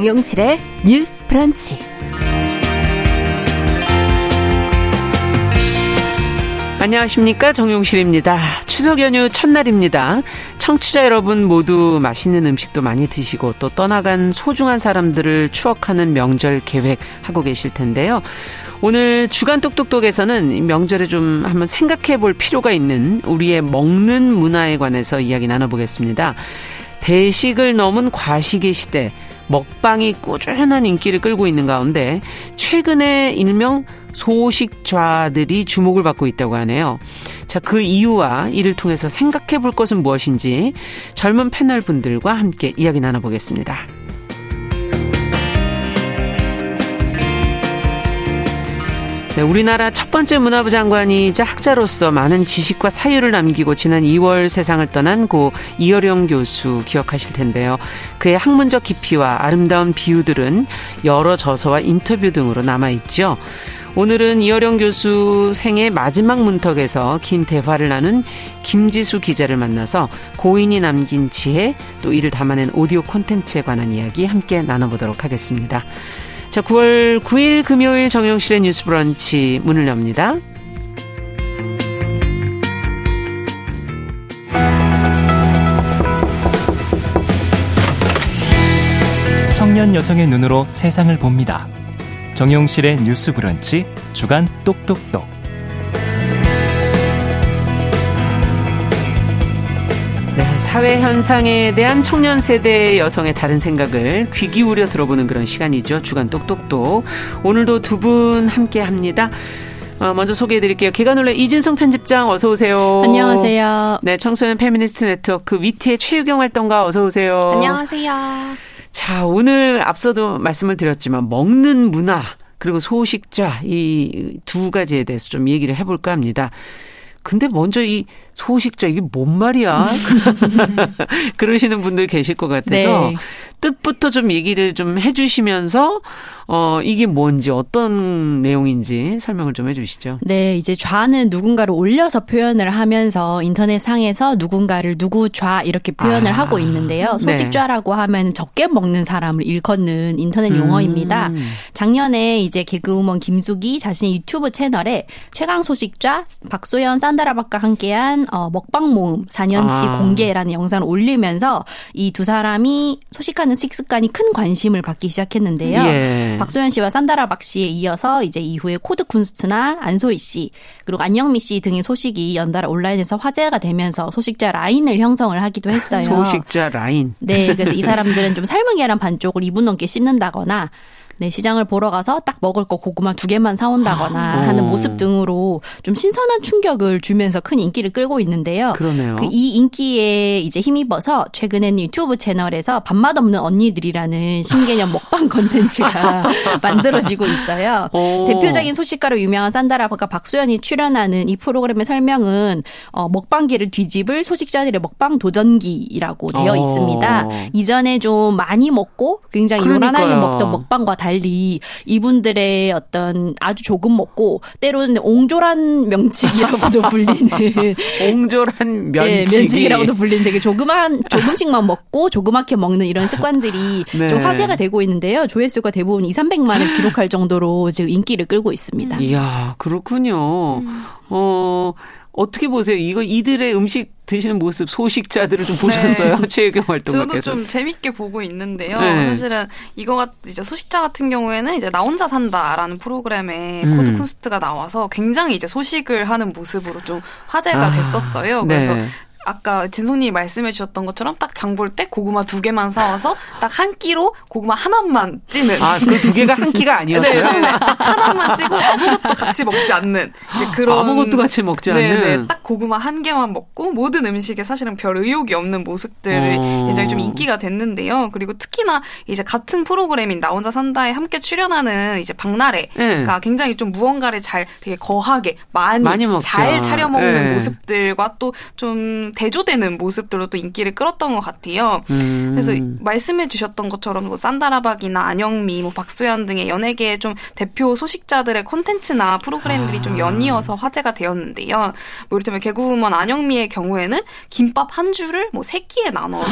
정용실의 뉴스 프런치. 안녕하십니까 정용실입니다. 추석 연휴 첫날입니다. 청취자 여러분 모두 맛있는 음식도 많이 드시고 또 떠나간 소중한 사람들을 추억하는 명절 계획 하고 계실 텐데요. 오늘 주간 똑똑똑에서는 명절에 좀 한번 생각해 볼 필요가 있는 우리의 먹는 문화에 관해서 이야기 나눠보겠습니다. 대식을 넘은 과식의 시대, 먹방이 꾸준한 인기를 끌고 있는 가운데 최근에 일명 소식좌들이 주목을 받고 있다고 하네요. 자, 그 이유와 이를 통해서 생각해 볼 것은 무엇인지 젊은 패널 분들과 함께 이야기 나눠보겠습니다. 네, 우리나라 첫 번째 문화부 장관이자 학자로서 많은 지식과 사유를 남기고 지난 2월 세상을 떠난 고 이어령 교수 기억하실 텐데요. 그의 학문적 깊이와 아름다운 비유들은 여러 저서와 인터뷰 등으로 남아있죠. 오늘은 이어령 교수 생의 마지막 문턱에서 긴 대화를 나눈 김지수 기자를 만나서 고인이 남긴 지혜 또 이를 담아낸 오디오 콘텐츠에 관한 이야기 함께 나눠보도록 하겠습니다. 자, 9월 9일 금요일 정영실의 뉴스 브런치 문을 엽니다. 청년 여성의 눈으로 세상을 봅니다. 정용실의 뉴스 브런치 주간 똑똑똑. 사회 현상에 대한 청년 세대 여성의 다른 생각을 귀 기울여 들어보는 그런 시간이죠. 주간 똑똑똑. 오늘도 두 분 함께 합니다. 어, 먼저 소개해 드릴게요. 계간홀로 이진송 편집장 어서 오세요. 안녕하세요. 네, 청소년 페미니스트 네트워크 위티의 최유경 활동가 어서 오세요. 안녕하세요. 자, 오늘 앞서도 말씀을 드렸지만 먹는 문화 그리고 소식자 이 두 가지에 대해서 좀 얘기를 해볼까 합니다. 근데 먼저 이 소식자 이게 뭔 말이야? 그러시는 분들 계실 것 같아서 네. 뜻부터 좀 얘기를 좀 해주시면서 어 이게 뭔지 어떤 내용인지 설명을 좀 해주시죠. 네, 이제 좌는 누군가를 올려서 표현을 하면서 인터넷 상에서 누군가를 누구 좌 이렇게 표현을 아, 하고 있는데요. 네. 소식좌라고 하면 적게 먹는 사람을 일컫는 인터넷 용어입니다. 음. 작년에 이제 개그우먼 김숙이 자신의 유튜브 채널에 최강 소식좌 박소현 산다라박과 함께한 어, 먹방 모음 4년치 아. 공개라는 영상을 올리면서 이 두 사람이 소식하는 식습관이 큰 관심을 받기 시작했는데요. 예. 박소현 씨와 산다라 박 씨에 이어서 이제 이후에 코드 쿤스트나 안소희 씨 그리고 안영미 씨 등의 소식이 연달아 온라인에서 화제가 되면서 소식좌 라인을 형성을 하기도 했어요. 소식좌 라인. 네, 그래서 이 사람들은 좀 삶은 계란 반쪽을 2분 넘게 씹는다거나 네, 시장을 보러 가서 딱 먹을 거 고구마 두 개만 사온다거나 아, 하는 어. 모습 등으로 좀 신선한 충격을 주면서 큰 인기를 끌고 있는데요. 그러네요. 그 이 인기에 이제 힘입어서 최근에는 유튜브 채널에서 밥맛 없는 언니들이라는 신개념 먹방 컨텐츠가 만들어지고 있어요. 오. 대표적인 소식가로 유명한 산다라박과 박소현이 출연하는 이 프로그램의 설명은 어, 먹방계를 뒤집을 소식좌들의 먹방 도전기라고 되어 어. 있습니다. 이전에 좀 많이 먹고 굉장히 요란하게 그러니까요. 먹던 먹방과 달리 이분들의 어떤 아주 조금 먹고 때로는 옹졸한 명칭이라고도 불리는 옹졸한 면치기. 네, 면직이라고도 불리는 되게 조그만 조금씩만 먹고 조그맣게 먹는 이런 습관들이 네. 좀 화제가 되고 있는데요. 조회수가 대부분 2, 300만을 기록할 정도로 지금 인기를 끌고 있습니다. 이야, 그렇군요. 어, 어떻게 보세요? 이거 이들의 음식 드시는 모습 소식자들을 좀 보셨어요? 최유경 저도 활동가께서. 좀 재밌게 보고 있는데요. 네. 사실은 이거 같 이제 소식좌 같은 경우에는 이제 나 혼자 산다라는 프로그램에 음. 코드 쿤스트가 나와서 굉장히 이제 소식을 하는 모습으로 좀 화제가 아, 됐었어요. 네. 그래서 아까 진송님이 말씀해 주셨던 것처럼 딱 장 볼 때 고구마 두 개만 사와서 딱 한 끼로 고구마 하나만 찌는. 아, 그 두 개가 한 끼가 아니었어요? 네네네. 하나만 찌고 아무것도 같이 먹지 않는 이제 그런 아무것도 같이 먹지 않는. 네네. 딱 고구마 한 개만 먹고 모든 음식에 사실은 별 의욕이 없는 모습들이 어. 굉장히 좀 인기가 됐는데요. 그리고 특히나 이제 같은 프로그램인 나 혼자 산다에 함께 출연하는 이제 박나래가 네. 굉장히 좀 무언가를 잘 되게 거하게 많이, 많이. 잘 차려 먹는 네. 모습들과 또좀 좀 대조되는 모습들로 또 인기를 끌었던 것 같아요. 음. 그래서 말씀해 주셨던 것처럼 뭐 산다라박이나 안영미, 뭐 박소연 등의 연예계의 좀 대표 소식자들의 콘텐츠나 프로그램들이 아. 좀 연이어서 화제가 되었는데요. 뭐 이를테면 개그우먼 안영미의 경우에는 김밥 한 줄을 뭐 세 끼에 나눠서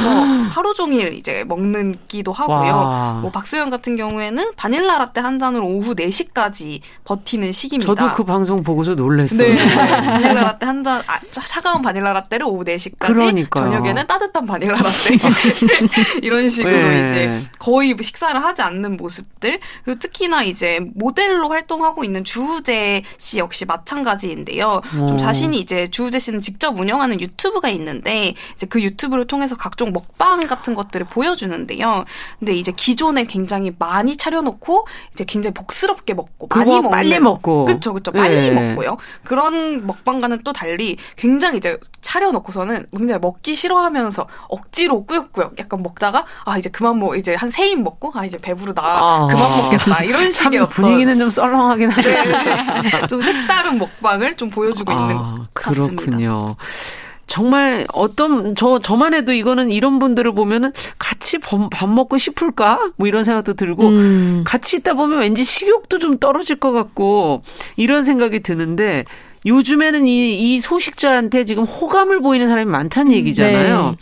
하루 종일 이제 먹는 기도 하고요. 와. 뭐 박소연 같은 경우에는 바닐라 라떼 한 잔으로 오후 4시까지 버티는 시기입니다. 저도 그 방송 보고서 놀랐어요. 네. 바닐라 라떼 한 잔, 아, 차- 차가운 바닐라 라떼를 오후 4시까지. 그러니까요. 저녁에는 따뜻한 바닐라 라떼. 이런 식으로 네. 이제 거의 식사를 하지 않는 모습들. 그리고 특히나 이제 모델로 활동하고 있는 주우재 씨 역시 마찬가지인데요. 어. 좀 자신이 이제 주우재 씨는 직접 운영하는 유튜브가 있는데 이제 그 유튜브를 통해서 각종 먹방 같은 것들을 보여주는데요. 근데 이제 기존에 굉장히 많이 차려놓고 이제 굉장히 복스럽게 먹고 많이 먹는 빨리 먹고. 그쵸 그쵸 빨리 예. 먹고요. 그런 먹방과는 또 달리 굉장히 이제 차려놓고서 는 굉장히 먹기 싫어하면서 억지로 꾸역꾸역 약간 먹다가 아 이제 그만 먹 이제 한 세 입 먹고 아 이제 배부르다 아. 그만 먹겠다 이런 어떤 분위기는 좀 썰렁하긴 하네. 네. 좀 색다른 먹방을 좀 보여주고 있는 것 같습니다. 아, 그렇군요. 정말 어떤 저 저만 해도 이거는 이런 분들을 보면은 같이 밥, 밥 먹고 싶을까? 뭐 이런 생각도 들고 음. 같이 있다 보면 왠지 식욕도 좀 떨어질 것 같고 이런 생각이 드는데 요즘에는 이, 이 소식좌한테 지금 호감을 보이는 사람이 많다는 얘기잖아요. 네.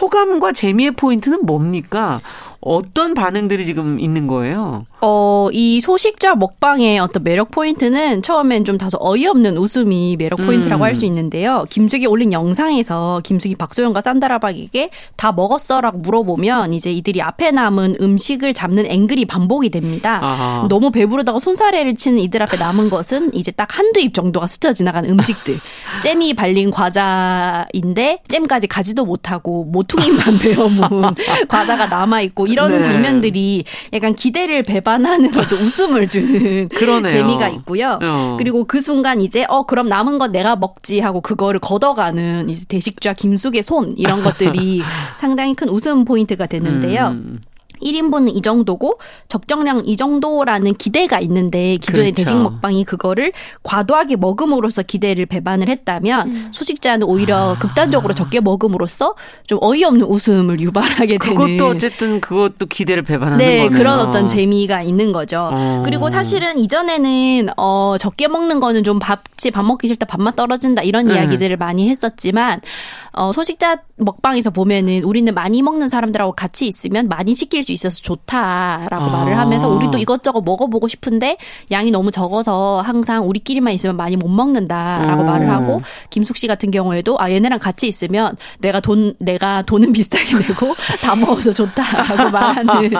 호감과 재미의 포인트는 뭡니까? 어떤 반응들이 지금 있는 거예요? 어, 이 소식좌 먹방의 어떤 매력 포인트는 처음엔 좀 다소 어이없는 웃음이 매력 포인트라고 음. 할수 있는데요. 김숙이 올린 영상에서 김숙이 박소현과 산다라박에게 다 먹었어라고 물어보면 이제 이들이 앞에 남은 음식을 잡는 앵글이 반복이 됩니다. 아하. 너무 배부르다고 손사래를 치는 이들 앞에 남은 것은 이제 딱 한두 입 정도가 스쳐 지나가는 음식들. 잼이 발린 과자인데 잼까지 가지도 못하고 모퉁이만 베어문 과자가 남아 있고 이런 네. 장면들이 약간 기대를 배반 어떤 웃음을 주는 그러네요. 재미가 있고요. 어. 그리고 그 순간 이제 어 그럼 남은 건 내가 먹지 하고 그거를 걷어가는 이제 대식좌 김숙의 손 이런 것들이 상당히 큰 웃음 포인트가 되는데요. 음. 1인분은 이 정도고 적정량 이 정도라는 기대가 있는데 기존의 그렇죠. 대식 먹방이 그거를 과도하게 먹음으로써 기대를 배반을 했다면 음. 소식자는 오히려 아. 극단적으로 적게 먹음으로써 좀 어이없는 웃음을 유발하게 되는 그것도 어쨌든 그것도 기대를 배반하는 네, 거네요. 그런 어떤 재미가 있는 거죠. 어. 그리고 사실은 이전에는 어 적게 먹는 거는 좀 밥지 밥 먹기 싫다 밥맛 떨어진다 이런 네. 이야기들을 많이 했었지만 어 소식자 먹방에서 보면은 우리는 많이 먹는 사람들하고 같이 있으면 많이 시킬 수 있어서 좋다라고 아. 말을 하면서 우리 도 이것저것 먹어보고 싶은데 양이 너무 적어서 항상 우리끼리만 있으면 많이 못 먹는다라고 음. 말을 하고 김숙 씨 같은 경우에도 아 얘네랑 같이 있으면 내가 돈 내가 돈은 비슷하게 내고 다 먹어서 좋다라고 말하는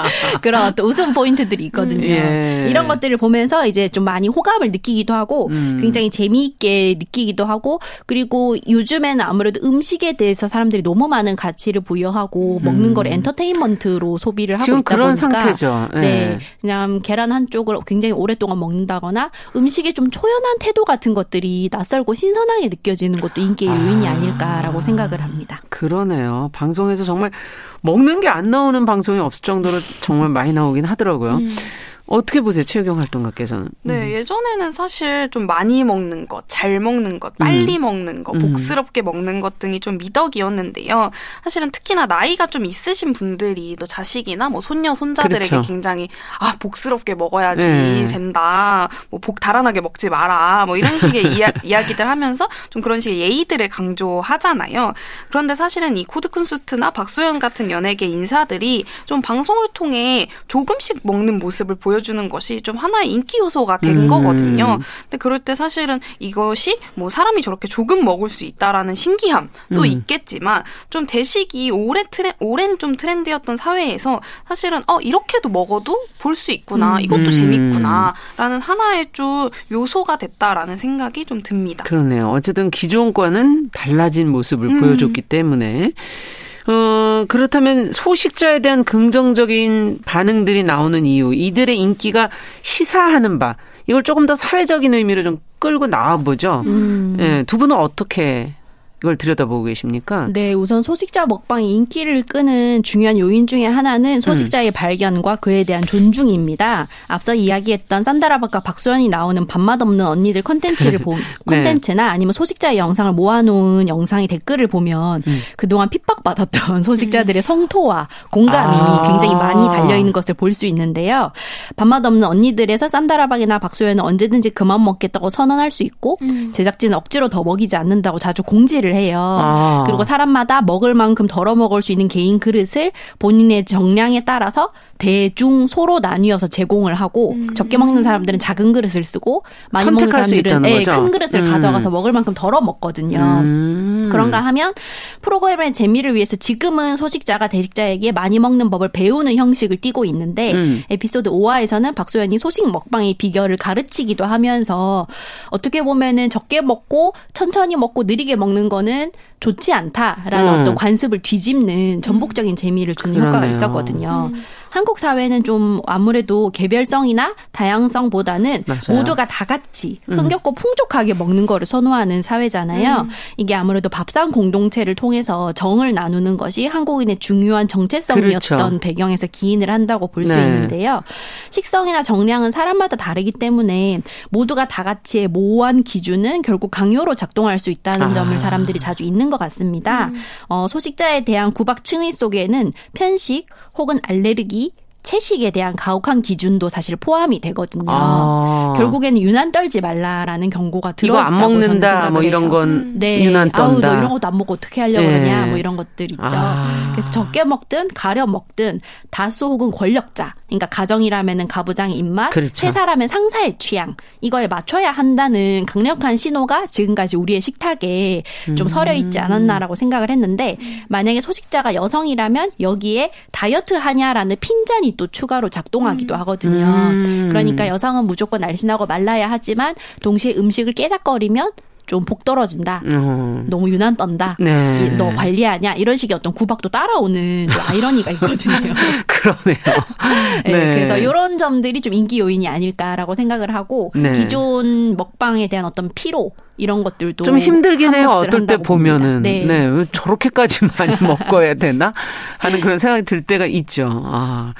그런 어떤 웃음 포인트들이 있거든요. 예. 이런 것들을 보면서 이제 좀 많이 호감을 느끼기도 하고 음. 굉장히 재미있게 느끼기도 하고 그리고 요즘에는 아무래도 음식 에 대해서 사람들이 너무 많은 가치를 부여하고 먹는 걸 엔터테인먼트로 소비를 하고 음. 지금 있다 그런 보니까 상태죠. 예. 네. 그냥 계란 한 쪽을 굉장히 오랫동안 먹는다거나 음식에 좀 초연한 태도 같은 것들이 낯설고 신선하게 느껴지는 것도 인기의 요인이 아닐까라고 생각을 합니다. 그러네요. 방송에서 정말 먹는 게 안 나오는 방송이 없을 정도로 정말 많이 나오긴 하더라고요. 음. 어떻게 보세요, 최경 활동가께서는? 네, 예전에는 사실 좀 많이 먹는 것, 잘 먹는 것, 빨리 먹는 것, 음. 복스럽게 먹는 것 등이 좀 미덕이었는데요. 사실은 특히나 나이가 좀 있으신 분들이 또 자식이나 뭐 손녀, 손자들에게 그렇죠. 굉장히 아, 복스럽게 먹어야지 네. 된다. 뭐 복 달아나게 먹지 마라. 뭐 이런 식의 이야, 이야기들 하면서 좀 그런 식의 예의들을 강조하잖아요. 그런데 사실은 이 코드 쿤스트나 박소현 같은 연예계 인사들이 좀 방송을 통해 조금씩 먹는 모습을 보여 주는 것이 좀 하나의 인기 요소가 된 음. 거거든요. 근데 그럴 때 사실은 이것이 뭐 사람이 저렇게 조금 먹을 수 있다라는 신기함도 음. 있겠지만 좀 대식이 오래 트렌 오랜 좀 트렌드였던 사회에서 사실은 어 이렇게도 먹어도 볼 수 있구나 이것도 음. 재밌구나라는 하나의 좀 요소가 됐다라는 생각이 좀 듭니다. 그러네요. 어쨌든 기존과는 달라진 모습을 음. 보여줬기 때문에. 어, 그렇다면 소식자에 대한 긍정적인 반응들이 나오는 이유, 이들의 인기가 시사하는 바, 이걸 조금 더 사회적인 의미로 좀 끌고 나와보죠. 음. 예, 두 분은 어떻게 이걸 들여다보고 계십니까? 네, 우선 소식자 먹방이 인기를 끄는 중요한 요인 중에 하나는 소식자의 음. 발견과 그에 대한 존중입니다. 앞서 이야기했던 산다라박과 박소연이 나오는 밥맛 없는 언니들 컨텐츠를 보 네. 컨텐츠나 아니면 소식자의 영상을 모아놓은 영상의 댓글을 보면 음. 그동안 핍박받았던 소식자들의 성토와 공감이 아. 굉장히 많이 달려 있는 것을 볼 수 있는데요. 밥맛 없는 언니들에서 산다라박이나 박소연은 언제든지 그만 먹겠다고 선언할 수 있고 음. 제작진은 억지로 더 먹이지 않는다고 자주 공지를 얘기를 해요. 아. 그리고 사람마다 먹을 만큼 덜어 먹을 수 있는 개인 그릇을 본인의 정량에 따라서 대중 소로 나뉘어서 제공을 하고 음. 적게 먹는 사람들은 작은 그릇을 쓰고 많이 먹는 사람들은 네, 큰 그릇을 음. 가져가서 먹을 만큼 덜어 먹거든요. 음. 그런가 하면 프로그램의 재미를 위해서 지금은 소식자가 대식자에게 많이 먹는 법을 배우는 형식을 띠고 있는데 음. 에피소드 5화에서는 박소연이 소식 먹방의 비결을 가르치기도 하면서 어떻게 보면은 적게 먹고 천천히 먹고 느리게 먹는 거는 좋지 않다라는 음. 어떤 관습을 뒤집는 전복적인 재미를 주는 그러네요. 효과가 있었거든요. 음. 한국 사회는 좀 아무래도 개별성이나 다양성보다는 맞아요. 모두가 다 같이 음. 흥겹고 풍족하게 먹는 거를 선호하는 사회잖아요. 음. 이게 아무래도 밥상 공동체를 통해서 정을 나누는 것이 한국인의 중요한 정체성이었던 그렇죠. 배경에서 기인을 한다고 볼수 네. 있는데요. 식성이나 정량은 사람마다 다르기 때문에 모두가 다 같이의 모호한 기준은 결국 강요로 작동할 수 있다는 아. 점을 사람들이 자주 잊는 것 같습니다. 음. 어, 소식자에 대한 구박 층위 속에는 편식 혹은 알레르기 채식에 대한 가혹한 기준도 사실 포함이 되거든요. 아. 결국에는 유난 떨지 말라라는 경고가 들어 있다고 안 먹는다 뭐 이런 건 음. 네. 유난 떤다. 아우 너 이런 것도 안 먹고 어떻게 하려고 네. 그러냐 뭐 이런 것들 있죠. 아. 그래서 적게 먹든 가려 먹든 다수 혹은 권력자 그러니까 가정이라면은 가부장의 입맛, 그렇죠. 회사라면 상사의 취향 이거에 맞춰야 한다는 강력한 신호가 지금까지 우리의 식탁에 좀 서려 있지 음. 않았나라고 생각을 했는데 만약에 소식자가 여성이라면 여기에 다이어트 하냐라는 핀잔이 또 추가로 작동하기도 음. 하거든요. 음. 그러니까 여성은 무조건 날씬하고 말라야 하지만 동시에 음식을 깨작거리면 좀복 떨어진다. 음. 너무 유난 떤다. 네. 너 관리하냐? 이런 식의 어떤 구박도 따라오는 좀 아이러니가 있거든요. 그러네요. 네. 네. 그래서 이런 점들이 좀 인기 요인이 아닐까라고 생각을 하고 네. 기존 먹방에 대한 어떤 피로 이런 것들도 좀 힘들긴 해요. 어떨 때 보면은 네. 네. 저렇게까지 많이 먹어야 되나 하는 그런 생각이 들 때가 있죠. 아.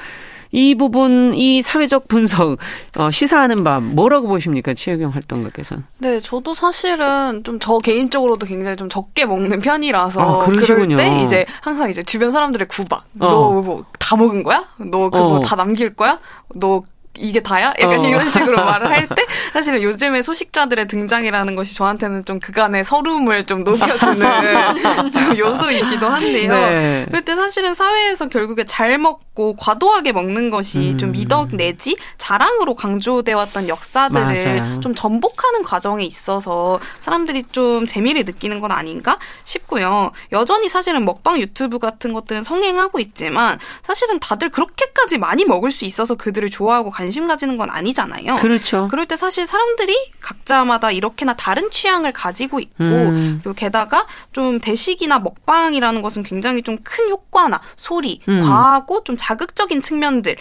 이 부분, 이 사회적 분석, 어, 시사하는 밤, 뭐라고 보십니까? 최혜경 활동가께서는. 네, 저도 사실은 좀 저 개인적으로도 굉장히 좀 적게 먹는 편이라서. 아, 그럴 때 이제 항상 이제 주변 사람들의 구박. 어. 너뭐다 먹은 거야? 너 그거 어. 다 남길 거야? 너 이게 다야? 약간 어. 이런 식으로 말을 할 때 사실은 요즘에 소식자들의 등장이라는 것이 저한테는 좀 그간의 서름을 좀 녹여주는 좀 요소이기도 한데요. 네. 그럴 때 사실은 사회에서 결국에 잘 먹고 과도하게 먹는 것이 음. 좀 미덕 내지 자랑으로 강조돼 왔던 역사들을 맞아요. 좀 전복하는 과정에 있어서 사람들이 좀 재미를 느끼는 건 아닌가 싶고요. 여전히 사실은 먹방 유튜브 같은 것들은 성행하고 있지만 사실은 다들 그렇게까지 많이 먹을 수 있어서 그들을 좋아하고 관심 가지는 건 아니잖아요. 그렇죠. 그럴 때 사실 사람들이 각자마다 이렇게나 다른 취향을 가지고 있고 음. 그리고 게다가 좀 대식이나 먹방이라는 것은 굉장히 좀 큰 효과나 소리, 음. 과하고 좀 자극적인 측면들을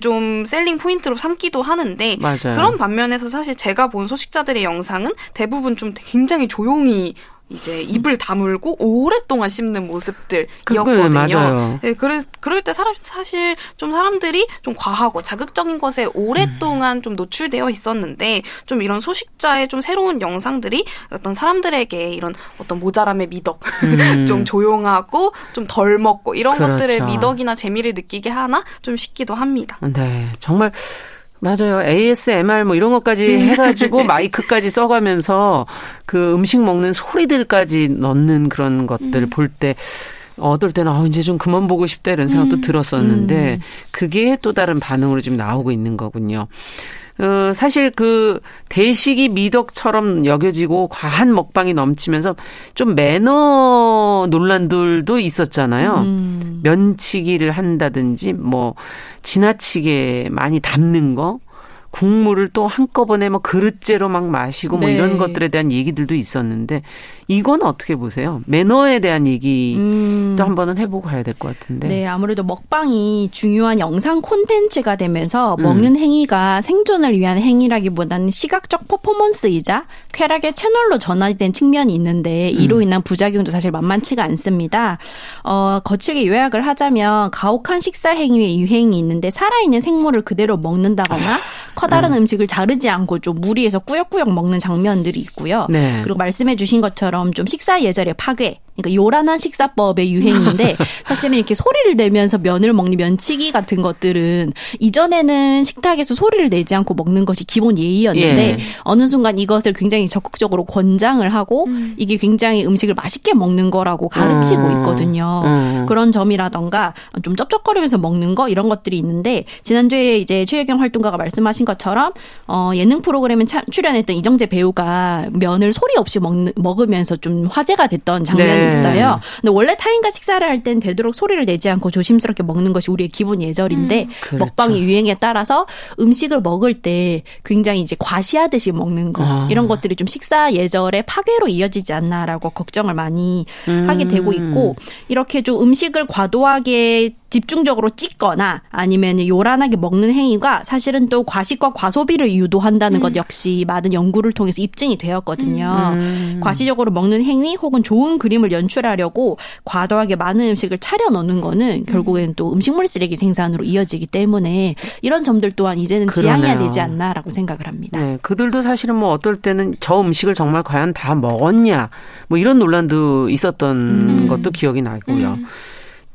좀 셀링 포인트로 삼기도 하는데 맞아요. 그런 반면에서 사실 제가 본 소식자들의 영상은 대부분 좀 굉장히 조용히 이제 입을 다물고 오랫동안 씹는 모습들이었거든요. 맞아요. 네, 그래, 그럴 때 사람, 사실 좀 사람들이 좀 과하고 자극적인 것에 오랫동안 음. 좀 노출되어 있었는데 좀 이런 소식자의 좀 새로운 영상들이 어떤 사람들에게 이런 어떤 모자람의 미덕, 음. 좀 조용하고 좀 덜 먹고 이런 그렇죠. 것들의 미덕이나 재미를 느끼게 하나 좀 싶기도 합니다. 네, 정말 맞아요. ASMR 뭐 이런 것까지 음. 해가지고 마이크까지 써가면서 그 음식 먹는 소리들까지 넣는 그런 것들 음. 볼때 어떨 때는 아 이제 좀 그만 보고 싶다 이런 생각도 음. 들었었는데 음. 그게 또 다른 반응으로 지금 나오고 있는 거군요. 어, 사실 그 대식이 미덕처럼 여겨지고 과한 먹방이 넘치면서 좀 매너 논란들도 있었잖아요. 음. 면치기를 한다든지 뭐 지나치게 많이 담는 거 국물을 또 한꺼번에 뭐 그릇째로 막 마시고 뭐 네. 이런 것들에 대한 얘기들도 있었는데 이건 어떻게 보세요? 매너에 대한 얘기도 음. 한번은 해보고 가야 될 것 같은데. 네, 아무래도 먹방이 중요한 영상 콘텐츠가 되면서 음. 먹는 행위가 생존을 위한 행위라기보다는 시각적 퍼포먼스이자 쾌락의 채널로 전환된 측면이 있는데 음. 이로 인한 부작용도 사실 만만치가 않습니다. 어, 거칠게 요약을 하자면 가혹한 식사 행위의 유행이 있는데 살아있는 생물을 그대로 먹는다거나 커다란 음. 식을 자르지 않고 좀 무리해서 꾸역꾸역 먹는 장면들이 있고요. 네. 그리고 말씀해 주신 것처럼 좀 식사 예절의 파괴 그러니까 요란한 식사법의 유행인데 사실은 이렇게 소리를 내면서 면을 먹는 면치기 같은 것들은 이전에는 식탁에서 소리를 내지 않고 먹는 것이 기본 예의였는데 예. 어느 순간 이것을 굉장히 적극적으로 권장을 하고 이게 굉장히 음식을 맛있게 먹는 거라고 가르치고 음. 있거든요. 음. 그런 점이라던가 좀 쩝쩝거리면서 먹는 거 이런 것들이 있는데 지난주에 이제 최혜경 활동가가 말씀하신 것처럼 어 예능 프로그램에 참- 출연했던 이정재 배우가 면을 소리 없이 먹는 먹으면서 좀 화제가 됐던 장면이 네. 있어요. 근데 원래 타인과 식사를 할 땐 되도록 소리를 내지 않고 조심스럽게 먹는 것이 우리의 기본 예절인데 그렇죠. 먹방의 유행에 따라서 음식을 먹을 때 굉장히 이제 과시하듯이 먹는 거 아. 이런 것들이 좀 식사 예절의 파괴로 이어지지 않나라고 걱정을 많이 음. 하게 되고 있고 이렇게 좀 음식을 과도하게 집중적으로 찍거나 아니면 요란하게 먹는 행위가 사실은 또 과식과 과소비를 유도한다는 것 역시 많은 연구를 통해서 입증이 되었거든요. 음. 과시적으로 먹는 행위 혹은 좋은 그림을 연출하려고 과도하게 많은 음식을 차려 넣는 거는 결국에는 또 음식물 쓰레기 생산으로 이어지기 때문에 이런 점들 또한 이제는 지양해야 그러네요. 되지 않나라고 생각을 합니다. 네, 그들도 사실은 뭐 어떨 때는 저 음식을 정말 과연 다 먹었냐 뭐 이런 논란도 있었던 음. 것도 기억이 나고요.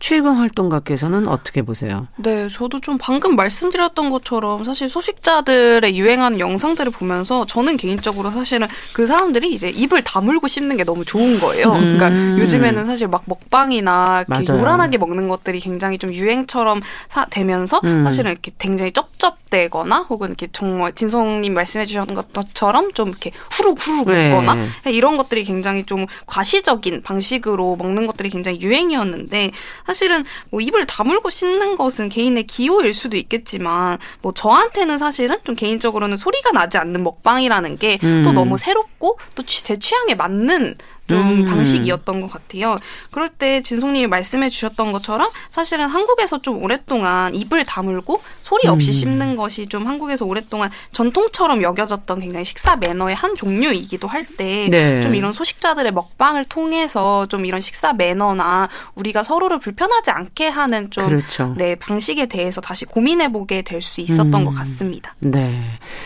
최근 활동가께서는 어떻게 보세요? 네, 저도 좀 방금 말씀드렸던 것처럼 사실 소식자들의 유행하는 영상들을 보면서 저는 개인적으로 사실은 그 사람들이 이제 입을 다물고 씹는 게 너무 좋은 거예요. 음. 그러니까 요즘에는 사실 막 먹방이나 이렇게 맞아요. 요란하게 먹는 것들이 굉장히 좀 유행처럼 사, 되면서 음. 사실은 이렇게 굉장히 쩝쩝 대거나 혹은 이렇게 정말 진성님 말씀해 주셨던 것처럼 좀 이렇게 후룩 후룩 네. 먹거나 이런 것들이 굉장히 좀 과시적인 방식으로 먹는 것들이 굉장히 유행이었는데 사실은 뭐 입을 다물고 씹는 것은 개인의 기호일 수도 있겠지만 뭐 저한테는 사실은 좀 개인적으로는 소리가 나지 않는 먹방이라는 게또 음. 너무 새롭고 또 제 취향에 맞는 좀 음. 방식이었던 것 같아요. 그럴 때 진송님이 말씀해 주셨던 것처럼 사실은 한국에서 좀 오랫동안 입을 다물고 소리 없이 음. 씹는 것이 좀 한국에서 오랫동안 전통처럼 여겨졌던 굉장히 식사 매너의 한 종류이기도 할 때좀 네. 이런 소식자들의 먹방을 통해서 좀 이런 식사 매너나 우리가 서로를 불편하지 않게 하는 좀 그렇죠. 네, 방식에 대해서 다시 고민해 보게 될 수 있었던 음. 것 같습니다. 네.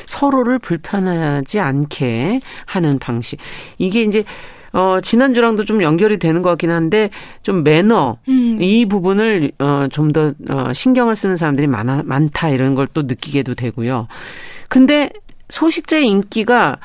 서로를 불편하지 않게 하는 방식. 이게 이제 어 지난주랑도 좀 연결이 되는 것 같긴 한데 좀 매너 음. 이 부분을 어 좀 더 어, 신경을 쓰는 사람들이 많아 많다 이런 걸 또 느끼게도 되고요. 근데 소식자의 인기가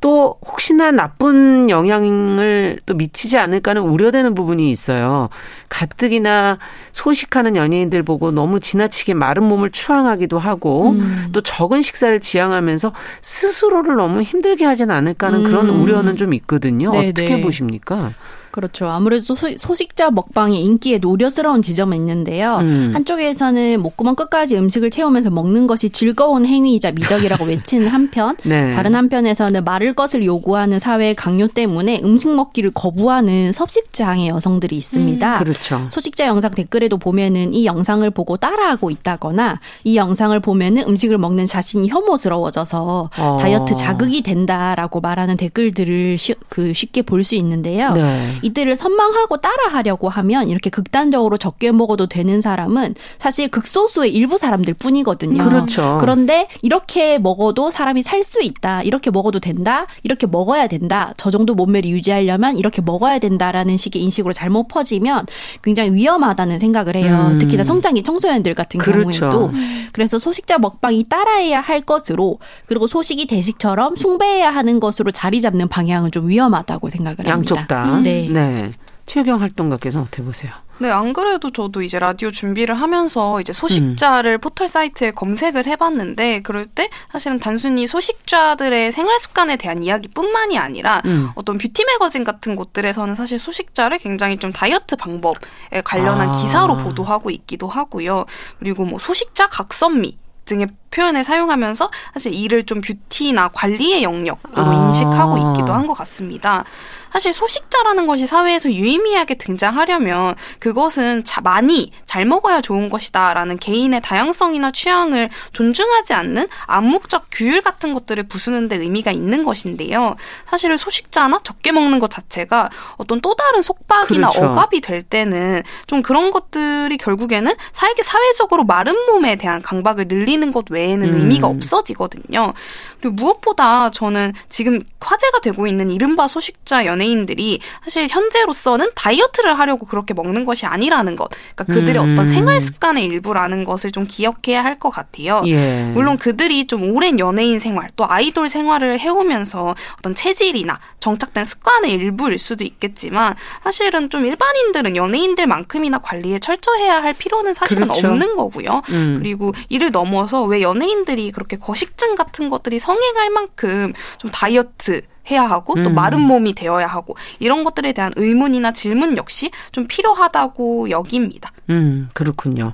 또 혹시나 나쁜 영향을 또 미치지 않을까 하는 우려되는 부분이 있어요. 가뜩이나 소식하는 연예인들 보고 너무 지나치게 마른 몸을 추앙하기도 하고 음. 또 적은 식사를 지향하면서 스스로를 너무 힘들게 하지는 않을까 하는 그런 음. 우려는 좀 있거든요. 네, 어떻게 네. 보십니까? 그렇죠. 아무래도 소, 소식자 먹방의 인기에도 우려스러운 지점은 있는데요. 음. 한쪽에서는 목구멍 끝까지 음식을 채우면서 먹는 것이 즐거운 행위이자 미덕이라고 외치는 한편, 네. 다른 한편에서는 마를 것을 요구하는 사회의 강요 때문에 음식 먹기를 거부하는 섭식장애 여성들이 있습니다. 그렇죠. 소식자 영상 댓글에도 보면은 이 영상을 보고 따라하고 있다거나 이 영상을 보면은 음식을 먹는 자신이 혐오스러워져서 어. 다이어트 자극이 된다라고 말하는 댓글들을 쉬, 그 쉽게 볼 수 있는데요. 네. 이들을 선망하고 따라하려고 하면 이렇게 극단적으로 적게 먹어도 되는 사람은 사실 극소수의 일부 사람들 뿐이거든요. 그렇죠. 그런데 이렇게 먹어도 사람이 살 수 있다. 이렇게 먹어도 된다. 이렇게 먹어야 된다. 저 정도 몸매를 유지하려면 이렇게 먹어야 된다라는 식의 인식으로 잘못 퍼지면 굉장히 위험하다는 생각을 해요. 음. 특히나 성장기 청소년들 같은 그렇죠. 경우에도. 그래서 소식자 먹방이 따라해야 할 것으로 그리고 소식이 대식처럼 숭배해야 하는 것으로 자리 잡는 방향은 좀 위험하다고 생각을 합니다. 양쪽 다. 네. 네. 최경 활동가께서는 어떻게 보세요? 네, 안 그래도 저도 이제 라디오 준비를 하면서 이제 소식자를 음. 포털 사이트에 검색을 해봤는데 그럴 때 사실은 단순히 소식자들의 생활 습관에 대한 이야기뿐만이 아니라 음. 어떤 뷰티 매거진 같은 곳들에서는 사실 소식자를 굉장히 좀 다이어트 방법에 관련한 아. 기사로 보도하고 있기도 하고요. 그리고 뭐 소식자 각선미 등의 표현을 사용하면서 사실 이를 좀 뷰티나 관리의 영역으로 아. 인식하고 있기도 한 것 같습니다. 사실 소식자라는 것이 사회에서 유의미하게 등장하려면 그것은 자, 많이 잘 먹어야 좋은 것이다라는 개인의 다양성이나 취향을 존중하지 않는 암묵적 규율 같은 것들을 부수는 데 의미가 있는 것인데요. 사실은 소식자나 적게 먹는 것 자체가 어떤 또 다른 속박이나 그렇죠. 억압이 될 때는 좀 그런 것들이 결국에는 사회계 사회적으로 마른 몸에 대한 강박을 늘리는 것 외에는 음. 의미가 없어지거든요. 그리고 무엇보다 저는 지금 화제가 되고 있는 이른바 소식자 연예인들이 사실 현재로서는 다이어트를 하려고 그렇게 먹는 것이 아니라는 것. 그러니까 그들의 음. 어떤 생활 습관의 일부라는 것을 좀 기억해야 할 것 같아요. 예. 물론 그들이 좀 오랜 연예인 생활 또 아이돌 생활을 해오면서 어떤 체질이나 정착된 습관의 일부일 수도 있겠지만 사실은 좀 일반인들은 연예인들만큼이나 관리에 철저해야 할 필요는 사실은 그렇죠. 없는 거고요. 음. 그리고 이를 넘어서 왜 연예인들이 그렇게 거식증 같은 것들이 성행할 만큼 좀 다이어트 해야 하고 또 음. 마른 몸이 되어야 하고 이런 것들에 대한 의문이나 질문 역시 좀 필요하다고 여깁니다. 음, 그렇군요.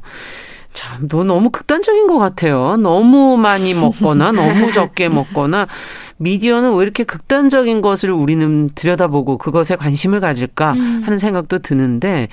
참, 너 너무 극단적인 것 같아요. 너무 많이 먹거나 너무 적게 먹거나 미디어는 왜 이렇게 극단적인 것을 우리는 들여다보고 그것에 관심을 가질까 하는 생각도 드는데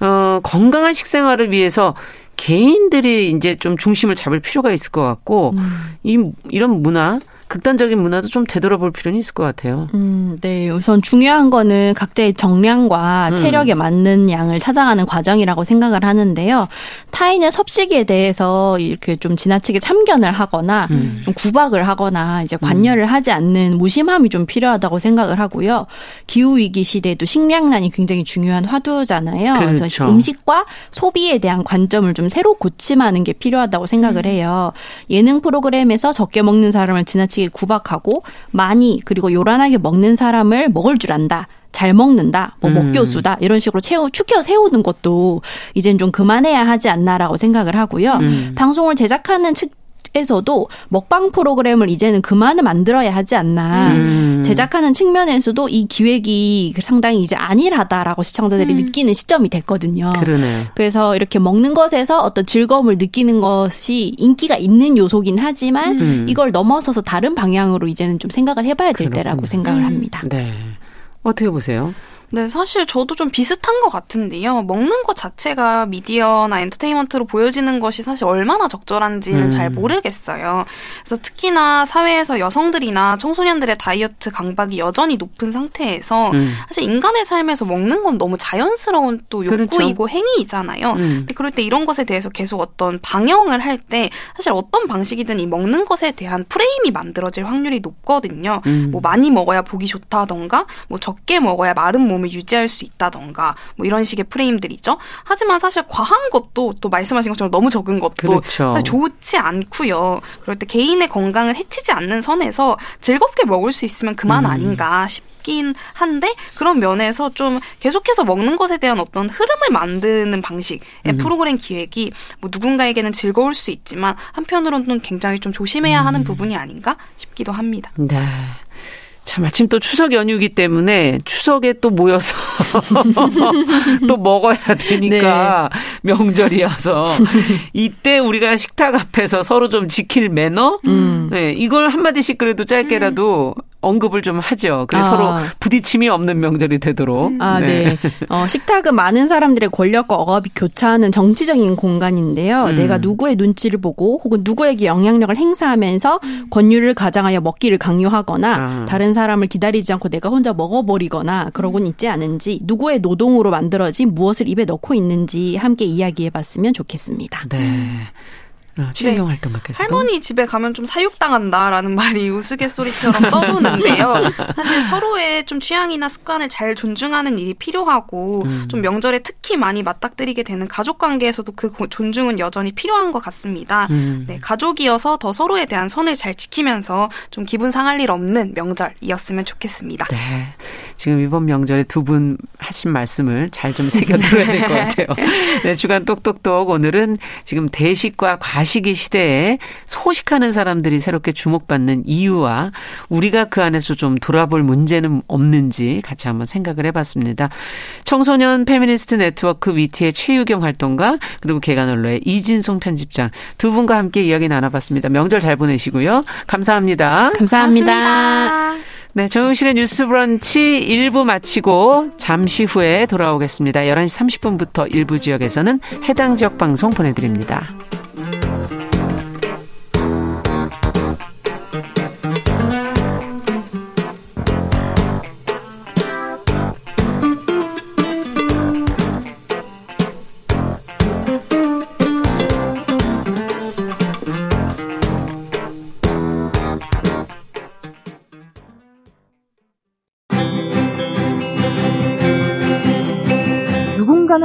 어, 건강한 식생활을 위해서 개인들이 이제 좀 중심을 잡을 필요가 있을 것 같고 이 이런 문화 극단적인 문화도 좀 되돌아볼 필요는 있을 것 같아요. 음, 네. 우선 중요한 거는 각자의 정량과 음. 체력에 맞는 양을 찾아가는 과정이라고 생각을 하는데요. 타인의 섭식에 대해서 이렇게 좀 지나치게 참견을 하거나 음. 좀 구박을 하거나 이제 관여를 하지 않는 무심함이 좀 필요하다고 생각을 하고요. 기후 위기 시대에도 식량난이 굉장히 중요한 화두잖아요. 래서 그렇죠. 음식과 소비에 대한 관점을 좀 새로 고침하는 게 필요하다고 생각을 해요. 예능 프로그램에서 적게 먹는 사람을 지나치게 구박하고 많이 그리고 요란하게 먹는 사람을 먹을 줄 안다. 잘 먹는다, 뭐 음. 먹교수다 이런 식으로 채우 축혀 세우는 것도 이젠 좀 그만해야 하지 않나라고 생각을 하고요. 음. 방송을 제작하는 측 에서도 먹방 프로그램을 이제는 그만을 만들어야 하지 않나. 음. 제작하는 측면에서도 이 기획이 상당히 이제 안일하다라고 시청자들이 느끼는 시점이 됐거든요. 그러네요. 그래서 이렇게 먹는 것에서 어떤 즐거움을 느끼는 것이 인기가 있는 요소긴 하지만 음. 이걸 넘어서서 다른 방향으로 이제는 좀 생각을 해봐야 될 그렇군요. 때라고 생각을 합니다. 네. 어떻게 보세요? 네, 사실 저도 좀 비슷한 것 같은데요. 먹는 것 자체가 미디어나 엔터테인먼트로 보여지는 것이 사실 얼마나 적절한지는 음. 잘 모르겠어요. 그래서 특히나 사회에서 여성들이나 청소년들의 다이어트 강박이 여전히 높은 상태에서 음. 사실 인간의 삶에서 먹는 건 너무 자연스러운 또 그렇죠. 욕구이고 행위이잖아요. 음. 근데 그럴 때 이런 것에 대해서 계속 어떤 방영을 할 때 사실 어떤 방식이든 이 먹는 것에 대한 프레임이 만들어질 확률이 높거든요. 음. 뭐 많이 먹어야 보기 좋다던가, 뭐 적게 먹어야 마른 몸을 유지할 수 있다던가, 뭐 이런 식의 프레임들이죠. 하지만 사실 과한 것도 또 말씀하신 것처럼 너무 적은 것도 그렇죠. 좋지 않고요. 그럴 때 개인의 건강을 해치지 않는 선에서 즐겁게 먹을 수 있으면 그만 음. 아닌가 싶긴 한데 그런 면에서 좀 계속해서 먹는 것에 대한 어떤 흐름을 만드는 방식의 음. 프로그램 기획이 뭐 누군가에게는 즐거울 수 있지만 한편으로는 굉장히 좀 조심해야 음. 하는 부분이 아닌가 싶기도 합니다. 네. 자, 마침 또 추석 연휴기 때문에 추석에 또 모여서 또 먹어야 되니까 명절이어서 이때 우리가 식탁 앞에서 서로 좀 지킬 매너? 음. 네, 이걸 한마디씩 그래도 짧게라도 언급을 좀 하죠. 그래서 아. 서로 부딪힘이 없는 명절이 되도록. 아, 네. 어, 식탁은 많은 사람들의 권력과 억압이 교차하는 정치적인 공간인데요. 음. 내가 누구의 눈치를 보고 혹은 누구에게 영향력을 행사하면서 권유를 가장하여 먹기를 강요하거나 아. 다른 사람을 기다리지 않고 내가 혼자 먹어버리거나 그러곤 있지 않은지 누구의 노동으로 만들어진 무엇을 입에 넣고 있는지 함께 이야기해 봤으면 좋겠습니다. 네. 어, 최영 활동가께서 할머니 집에 가면 좀 사육당한다라는 말이 우스갯소리처럼 떠도는데요. 사실 서로의 좀 취향이나 습관을 잘 존중하는 일이 필요하고 음. 좀 명절에 특히 많이 맞닥뜨리게 되는 가족 관계에서도 그 고- 존중은 여전히 필요한 것 같습니다. 음. 네, 가족이어서 더 서로에 대한 선을 잘 지키면서 좀 기분 상할 일 없는 명절이었으면 좋겠습니다. 네. 지금 이번 명절에 두 분 하신 말씀을 잘 좀 새겨 들어야 될 것 같아요. 네, 주간 똑똑똑 오늘은 지금 대식과 과식 과식의 시대에 소식하는 사람들이 새롭게 주목받는 이유와 우리가 그 안에서 좀 돌아볼 문제는 없는지 같이 한번 생각을 해봤습니다. 청소년 페미니스트 네트워크 위티의 최유경 활동가 그리고 계간홀로의 이진송 편집장 두 분과 함께 이야기 나눠봤습니다. 명절 잘 보내시고요. 감사합니다. 감사합니다. 고맙습니다. 네, 정용실의 뉴스 브런치 1부 마치고 잠시 후에 돌아오겠습니다. 11시 30분부터 일부 지역에서는 해당 지역 방송 보내드립니다.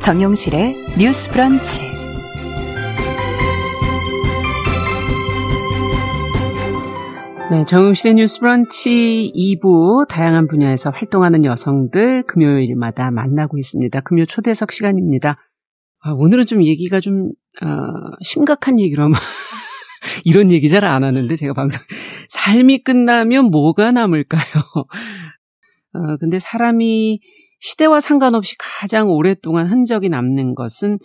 정용실의 뉴스 브런치 네, 정용실의 뉴스 브런치 2부 다양한 분야에서 활동하는 여성들 금요일마다 만나고 있습니다. 금요 초대석 시간입니다. 아, 오늘은 좀 얘기가 좀 어, 심각한 얘기로 이런 얘기 잘 안 하는데 제가 방송 삶이 끝나면 뭐가 남을까요? 어, 근데 사람이 시대와 상관없이 가장 오랫동안 흔적이 남는 것은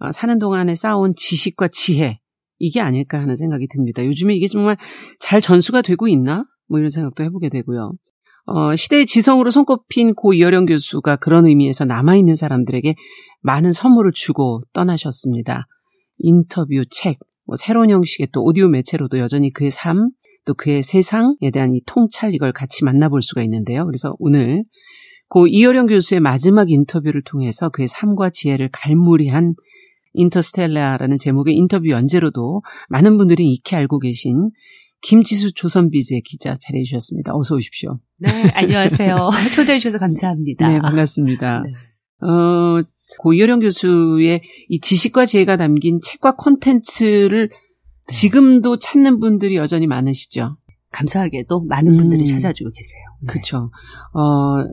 어, 사는 동안에 쌓아온 지식과 지혜 이게 아닐까 하는 생각이 듭니다. 요즘에 이게 정말 잘 전수가 되고 있나? 뭐 이런 생각도 해보게 되고요. 어, 시대의 지성으로 손꼽힌 고 이어령 교수가 그런 의미에서 남아있는 사람들에게 많은 선물을 주고 떠나셨습니다. 인터뷰, 책, 뭐 새로운 형식의 또 오디오 매체로도 여전히 그의 삶, 또 그의 세상에 대한 이 통찰 이걸 같이 만나볼 수가 있는데요. 그래서 오늘 고 이어령 교수의 마지막 인터뷰를 통해서 그의 삶과 지혜를 갈무리한 인터스텔라라는 제목의 인터뷰 연재로도 많은 분들이 익히 알고 계신 김지수 조선비즈의 기자 자리해 주셨습니다. 어서 오십시오. 네, 안녕하세요. 초대해 주셔서 감사합니다. 네, 반갑습니다. 네. 어, 고 이어령 교수의 이 지식과 지혜가 담긴 책과 콘텐츠를 네. 지금도 찾는 분들이 여전히 많으시죠. 감사하게도 많은 분들이 음. 찾아주고 계세요. 네. 그렇죠. 어,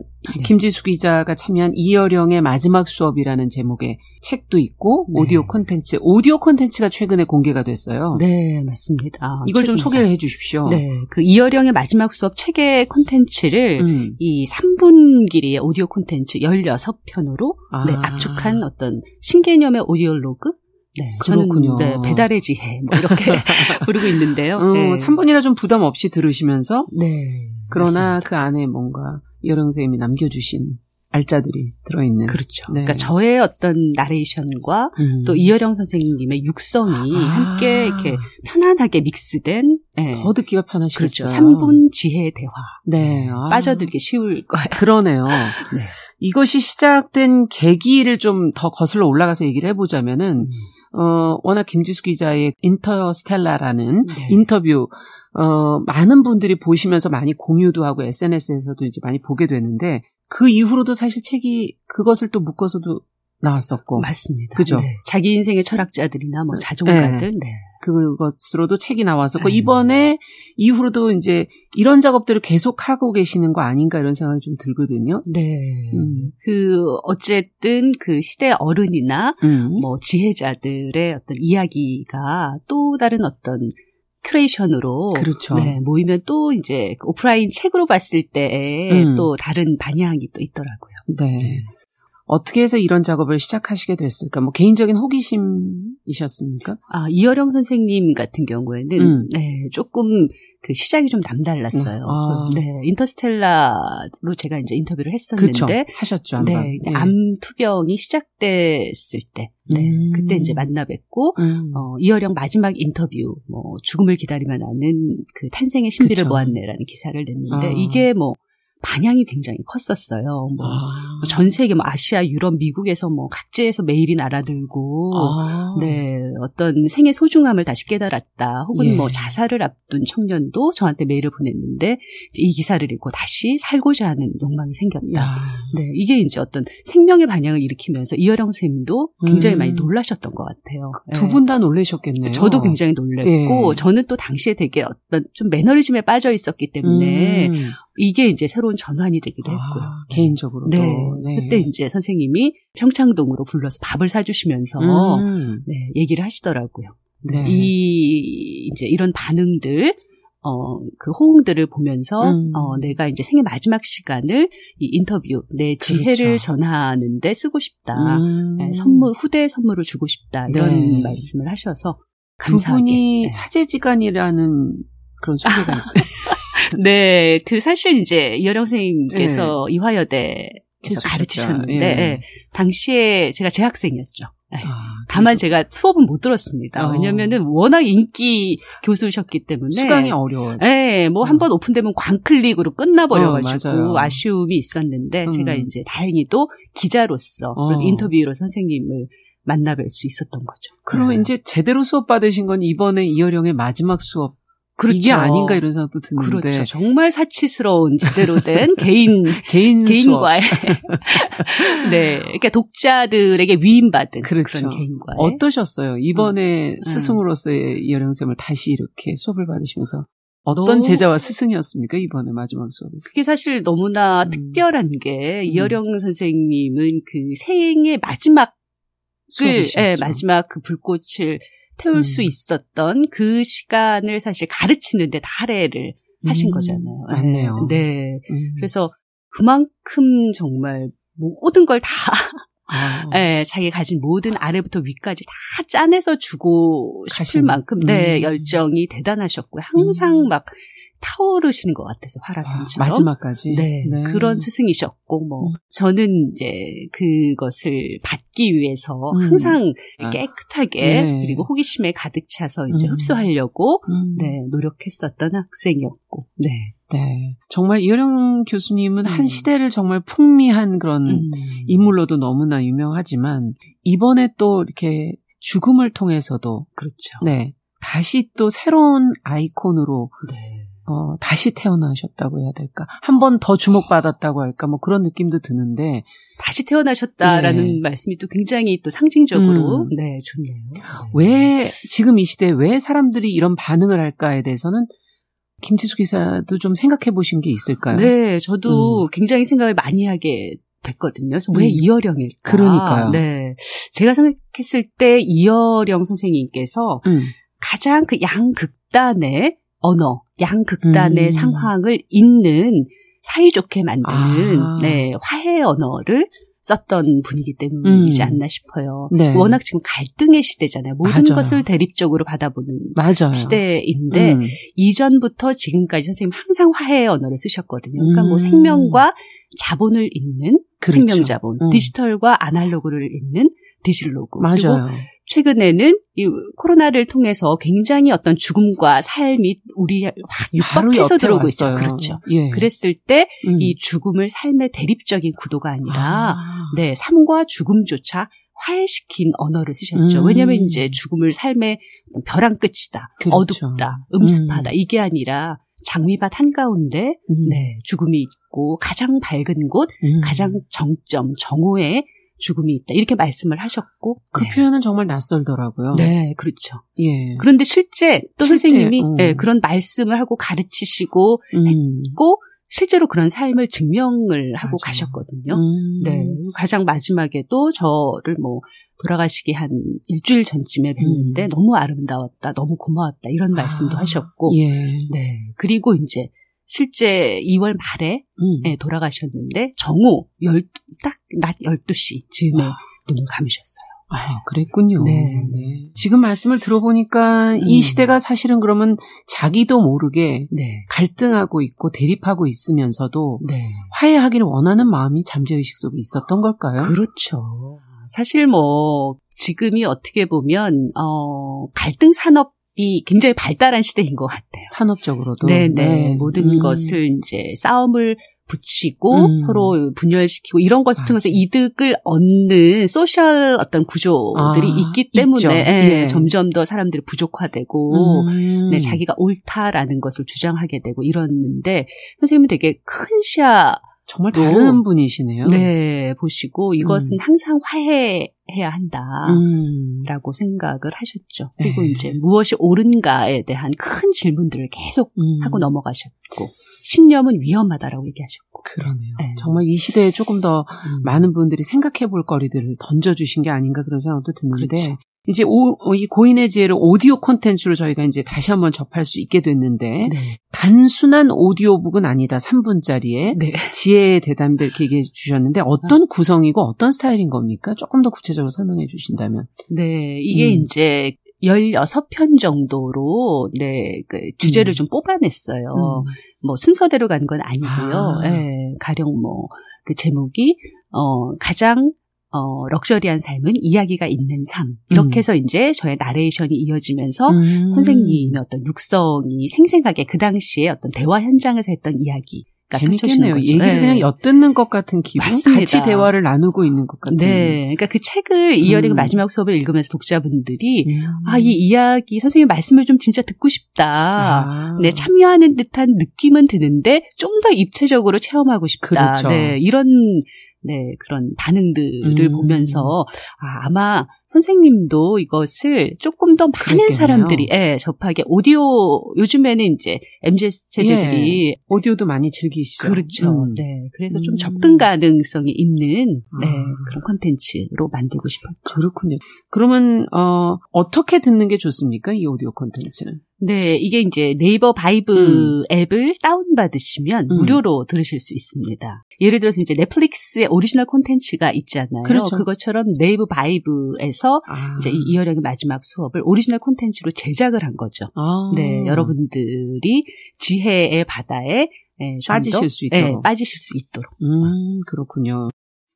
김지수 기자가 참여한 이어령의 마지막 수업이라는 제목의 책도 있고 네. 오디오 콘텐츠, 오디오 콘텐츠가 최근에 공개가 됐어요. 네, 맞습니다. 이걸 좀. 소개해 주십시오. 네, 그 이어령의 마지막 수업 책의 콘텐츠를 음. 이 3분 길이의 오디오 콘텐츠 16편으로 아. 네, 압축한 어떤 신개념의 오디오 로그? 네, 그렇군요. 저는 네, 배달의 지혜 뭐 이렇게 부르고 있는데요. 어, 네. 3분이나 좀 부담 없이 들으시면서 네. 그러나 맞습니다. 그 안에 뭔가 이어령 선생님이 남겨주신 알짜들이 들어있는. 그렇죠. 네. 그러니까 저의 어떤 나레이션과 음. 또 이어령 선생님의 육성이 아. 함께 이렇게 편안하게 믹스된 네. 더 듣기가 편하시겠어요. 그렇죠. 3분 지혜 대화. 네. 아. 빠져들기 쉬울 거예요. 그러네요. 네. 이것이 시작된 계기를 좀 더 거슬러 올라가서 얘기를 해보자면은, 어, 워낙 김지수 기자의 인터스텔라라는 네. 인터뷰, 어, 많은 분들이 보시면서 많이 공유도 하고 SNS에서도 이제 많이 보게 되는데, 그 이후로도 사실 책이 그것을 또 묶어서도 나왔었고, 맞습니다. 그죠? 네. 자기 인생의 철학자들이나 뭐 자존가들. 네. 그것으로도 책이 나왔었고, 네. 이번에 이후로도 이제 이런 작업들을 계속 하고 계시는 거 아닌가 이런 생각이 좀 들거든요. 네. 음. 그 어쨌든 그 시대 어른이나 음. 뭐 지혜자들의 어떤 이야기가 또 다른 어떤 curation으로 그렇죠. 네, 모이면 또 이제 그 오프라인 책으로 봤을 때에 음. 또 다른 반향이 또 있더라고요. 네. 어떻게 해서 이런 작업을 시작하시게 됐을까? 뭐 개인적인 호기심이셨습니까? 아, 이어령 선생님 같은 경우에는 음. 네, 조금 그 시작이 좀 남달랐어요. 아. 네, 인터스텔라로 제가 이제 인터뷰를 했었는데 그렇죠. 하셨죠. 한번. 네, 예. 암 투병이 시작됐을 때, 네, 음. 그때 이제 만나 뵙고, 음. 어, 이어령 마지막 인터뷰, 뭐, 죽음을 기다리면 아는 그 탄생의 신비를 그쵸. 보았네라는 기사를 냈는데, 아. 이게 뭐, 반향이 굉장히 컸었어요. 뭐, 아. 전 세계, 뭐, 아시아, 유럽, 미국에서 뭐, 각지에서 메일이 날아들고, 아. 네, 어떤 생의 소중함을 다시 깨달았다. 혹은 예. 뭐 자살을 앞둔 청년도 저한테 메일을 보냈는데 이 기사를 읽고 다시 살고자 하는 욕망이 생겼다. 야. 네, 이게 이제 어떤 생명의 반향을 일으키면서 이어령 선생님도 굉장히 음. 많이 놀라셨던 것 같아요. 두 분다 놀라셨겠네요. 저도 굉장히 놀랬고 예. 저는 또 당시에 되게 어떤 좀 매너리즘에 빠져 있었기 때문에 음. 이게 이제 새로 운 전환이 되기도 했고요. 아, 개인적으로도. 네. 네. 그때 이제 선생님이 평창동으로 불러서 밥을 사주시면서 음. 네, 얘기를 하시더라고요. 네. 이 이제 이런 반응들 어, 그 호응들을 보면서, 음. 어, 내가 이제 생의 마지막 시간을 이 인터뷰, 내 지혜를 그렇죠. 전하는데 쓰고 싶다. 음. 네, 선물, 후대 선물을 주고 싶다. 이런 네. 말씀을 하셔서, 두 감사하게. 분이 네. 사제지간이라는 그런 소리가 있 네, 그 사실 이제 이어령 선생님께서 이화여대에서 해주셨죠. 가르치셨는데, 예. 예, 당시에 제가 재학생이었죠. 예. 아, 다만 제가 수업은 못 들었습니다. 어. 왜냐면은 워낙 인기 교수셨기 때문에. 수강이 어려워요. 네, 뭐 음. 한번 오픈되면 광클릭으로 끝나버려가지고 어. 아쉬움이 있었는데 음. 제가 이제 다행히도 기자로서 어. 인터뷰로 선생님을 만나뵐 수 있었던 거죠. 그러면 네. 이제 제대로 수업 받으신 건 이번에 이어령의 마지막 수업 그렇죠. 이게 아닌가 이런 생각도 드는데 그렇죠. 정말 사치스러운 제대로 된 개인 개인. 개인과의 네, 그러니까 독자들에게 위임받은 그 그렇죠. 런 개인과의 어떠셨어요? 이번에 음. 스승으로서의 이어령 쌤을 다시 이렇게 수업을 받으시면서 어떤 제자와 스승이었습니까? 이번에 마지막 수업에서. 그게 사실 너무나 음. 특별한 게 음. 이어령 선생님은 그 생의 마지막 수업이셨죠. 예, 마지막 그 불꽃을 태울 음. 수 있었던 그 시간을 사실 가르치는데 다 할애를 하신 음, 거잖아요. 맞네요. 예, 네. 음. 그래서 그만큼 정말 모든 걸 다 아. 예, 자기 가진 모든 아래부터 위까지 다 짜내서 주고 싶을 가신- 만큼 네, 음. 열정이 대단하셨고요. 항상 음. 막 타오르시는 것 같아서 아, 화라산처럼. 마지막까지. 네, 그런 스승이셨고, 뭐, 음. 저는 이제 그것을 받기 위해서 음. 항상 아. 깨끗하게, 네. 그리고 호기심에 가득 차서 이제 음. 흡수하려고, 음. 네, 노력했었던 학생이었고, 네. 네. 정말 이어령 교수님은 한 음. 시대를 정말 풍미한 그런 음. 인물로도 너무나 유명하지만 이번에 또 이렇게 죽음을 통해서도 그렇죠. 네. 다시 또 새로운 아이콘으로 네. 어, 다시 태어나셨다고 해야 될까? 한 번 더 주목받았다고 할까? 뭐 그런 느낌도 드는데 다시 태어나셨다라는 네. 말씀이 또 굉장히 또 상징적으로, 음. 네, 좋네요. 네. 왜 지금 이 시대에 왜 사람들이 이런 반응을 할까에 대해서는 김지수 기사도 좀 생각해 보신 게 있을까요? 네, 저도 굉장히 생각을 많이 하게 됐거든요. 그래서 왜 음. 이어령일까? 그러니까요. 네. 제가 생각했을 때 이어령 선생님께서 음. 가장 그 양극단의 언어, 양극단의 음. 상황을 잇는 사이좋게 만드는 아. 네, 화해 언어를 썼던 분이기 때문이지 음. 않나 싶어요. 네. 워낙 지금 갈등의 시대잖아요. 모든 맞아요. 것을 대립적으로 받아보는 맞아요. 시대인데 음. 이전부터 지금까지 선생님 항상 화해의 언어를 쓰셨거든요. 그러니까 뭐 음. 생명과 자본을 잇는 그렇죠. 생명자본, 음. 디지털과 아날로그를 잇는 디실로그. 그리고 맞아요. 최근에는 이 코로나를 통해서 굉장히 어떤 죽음과 삶이 우리 확 육박해서 들어오고 있죠. 왔어요. 그렇죠. 예. 그랬을 때이 음. 죽음을 삶의 대립적인 구도가 아니라 아. 네, 삶과 죽음조차 화해시킨 언어를 쓰셨죠. 음. 왜냐하면 이제 죽음을 삶의 벼랑 끝이다, 그렇죠. 어둡다, 음습하다 음. 이게 아니라 장미밭 한가운데 음. 네, 죽음이 있고 가장 밝은 곳, 음. 가장 정점, 정오에 죽음이 있다 이렇게 말씀을 하셨고 그 네. 표현은 정말 낯설더라고요. 네, 그렇죠. 예. 그런데 실제 또 실제, 선생님이 어. 네, 그런 말씀을 하고 가르치시고 음. 고 실제로 그런 삶을 증명을 하고 맞아요. 가셨거든요. 음. 네. 가장 마지막에도 저를 뭐 돌아가시기 한 일주일 전쯤에 뵀는데 음. 너무 아름다웠다, 너무 고마웠다 이런 말씀도 아, 하셨고, 예. 네. 그리고 이제 실제 2월 말에 음. 네, 돌아가셨는데 정오 열딱낮 12시 즈음에 와. 눈을 감으셨어요. 아, 그랬군요. 네. 지금 말씀을 들어보니까 이 음. 시대가 사실은 그러면 자기도 모르게 네. 갈등하고 있고 대립하고 있으면서도 네. 화해하기를 원하는 마음이 잠재의식 속에 있었던 걸까요? 그렇죠. 사실 뭐 지금이 어떻게 보면 어 갈등 산업 이 굉장히 발달한 시대인 것 같아요. 산업적으로도. 네, 네. 모든 음. 것을 이제 싸움을 붙이고 음. 서로 분열시키고 이런 것을 아. 통해서 이득을 얻는 소셜 어떤 구조들이 아, 있기 때문에. 예, 예. 점점 더 사람들이 부족화되고 음. 네, 자기가 옳다라는 것을 주장하게 되고 이러는데 선생님은 되게 큰 시야 정말 또- 다른 분이시네요. 네, 보시고 이것은 항상 화해 해야 한다. 음. 라고 생각을 하셨죠. 그리고 네. 이제 무엇이 옳은가에 대한 큰 질문들을 계속 음. 하고 넘어가셨고 신념은 위험하다라고 얘기하셨고. 그러네요. 네. 정말 이 시대에 조금 더 음. 많은 분들이 생각해 볼 거리들을 던져 주신 게 아닌가 그런 생각도 드는데 그렇죠. 이제 오, 어, 이 고인의 지혜를 오디오 콘텐츠로 저희가 이제 다시 한번 접할 수 있게 됐는데 네. 단순한 오디오북은 아니다. 3분짜리에 네. 지혜의 대담들 이렇게 얘기해 주셨는데 어떤 구성이고 어떤 스타일인 겁니까? 조금 더 구체적으로 설명해 주신다면. 네, 이게 음. 이제 16편 정도로 네, 그 주제를 음. 좀 뽑아냈어요. 음. 뭐 순서대로 가는 건 아니고요. 아. 예, 가령 뭐 그 제목이 어 가장 어 럭셔리한 삶은 이야기가 있는 삶. 이렇게 음. 해서 이제 저의 나레이션이 이어지면서 음. 선생님의 어떤 육성이 생생하게 그 당시에 어떤 대화 현장에서 했던 이야기. 재밌겠네요. 얘기를 그냥 엿듣는 것 같은 기분, 맞습니다. 같이 대화를 나누고 있는 것 같은. 네. 그러니까 그 책을 이어링 음. 마지막 수업을 읽으면서 독자분들이 음. 아, 이 이야기 선생님 말씀을 좀 진짜 듣고 싶다. 아. 네, 참여하는 듯한 느낌은 드는데 좀 더 입체적으로 체험하고 싶다. 그렇죠. 네, 이런 네, 그런 반응들을 음. 보면서 아, 아마 선생님도 이것을 조금 더 많은 그랬겠네요. 사람들이 예, 접하게 오디오 요즘에는 이제 MZ 세대들이 예. 오디오도 많이 즐기시죠. 그렇죠. 음. 네. 그래서 좀 음. 접근 가능성이 있는 네, 아. 그런 콘텐츠로 만들고 싶었죠. 그렇군요. 그러면 어 어떻게 듣는 게 좋습니까? 이 오디오 콘텐츠는. 네, 이게 이제 네이버 바이브 음. 앱을 다운받으시면 음. 무료로 들으실 수 있습니다. 예를 들어서 이제 넷플릭스의 오리지널 콘텐츠가 있잖아요. 그렇죠. 것처럼 네이버 바이브에서 아. 이제 이 이어령의 마지막 수업을 오리지널 콘텐츠로 제작을 한 거죠. 아. 네, 여러분들이 지혜의 바다에 예, 좀 빠지실 더, 수 있도록. 예, 빠지실 수 있도록. 음, 그렇군요.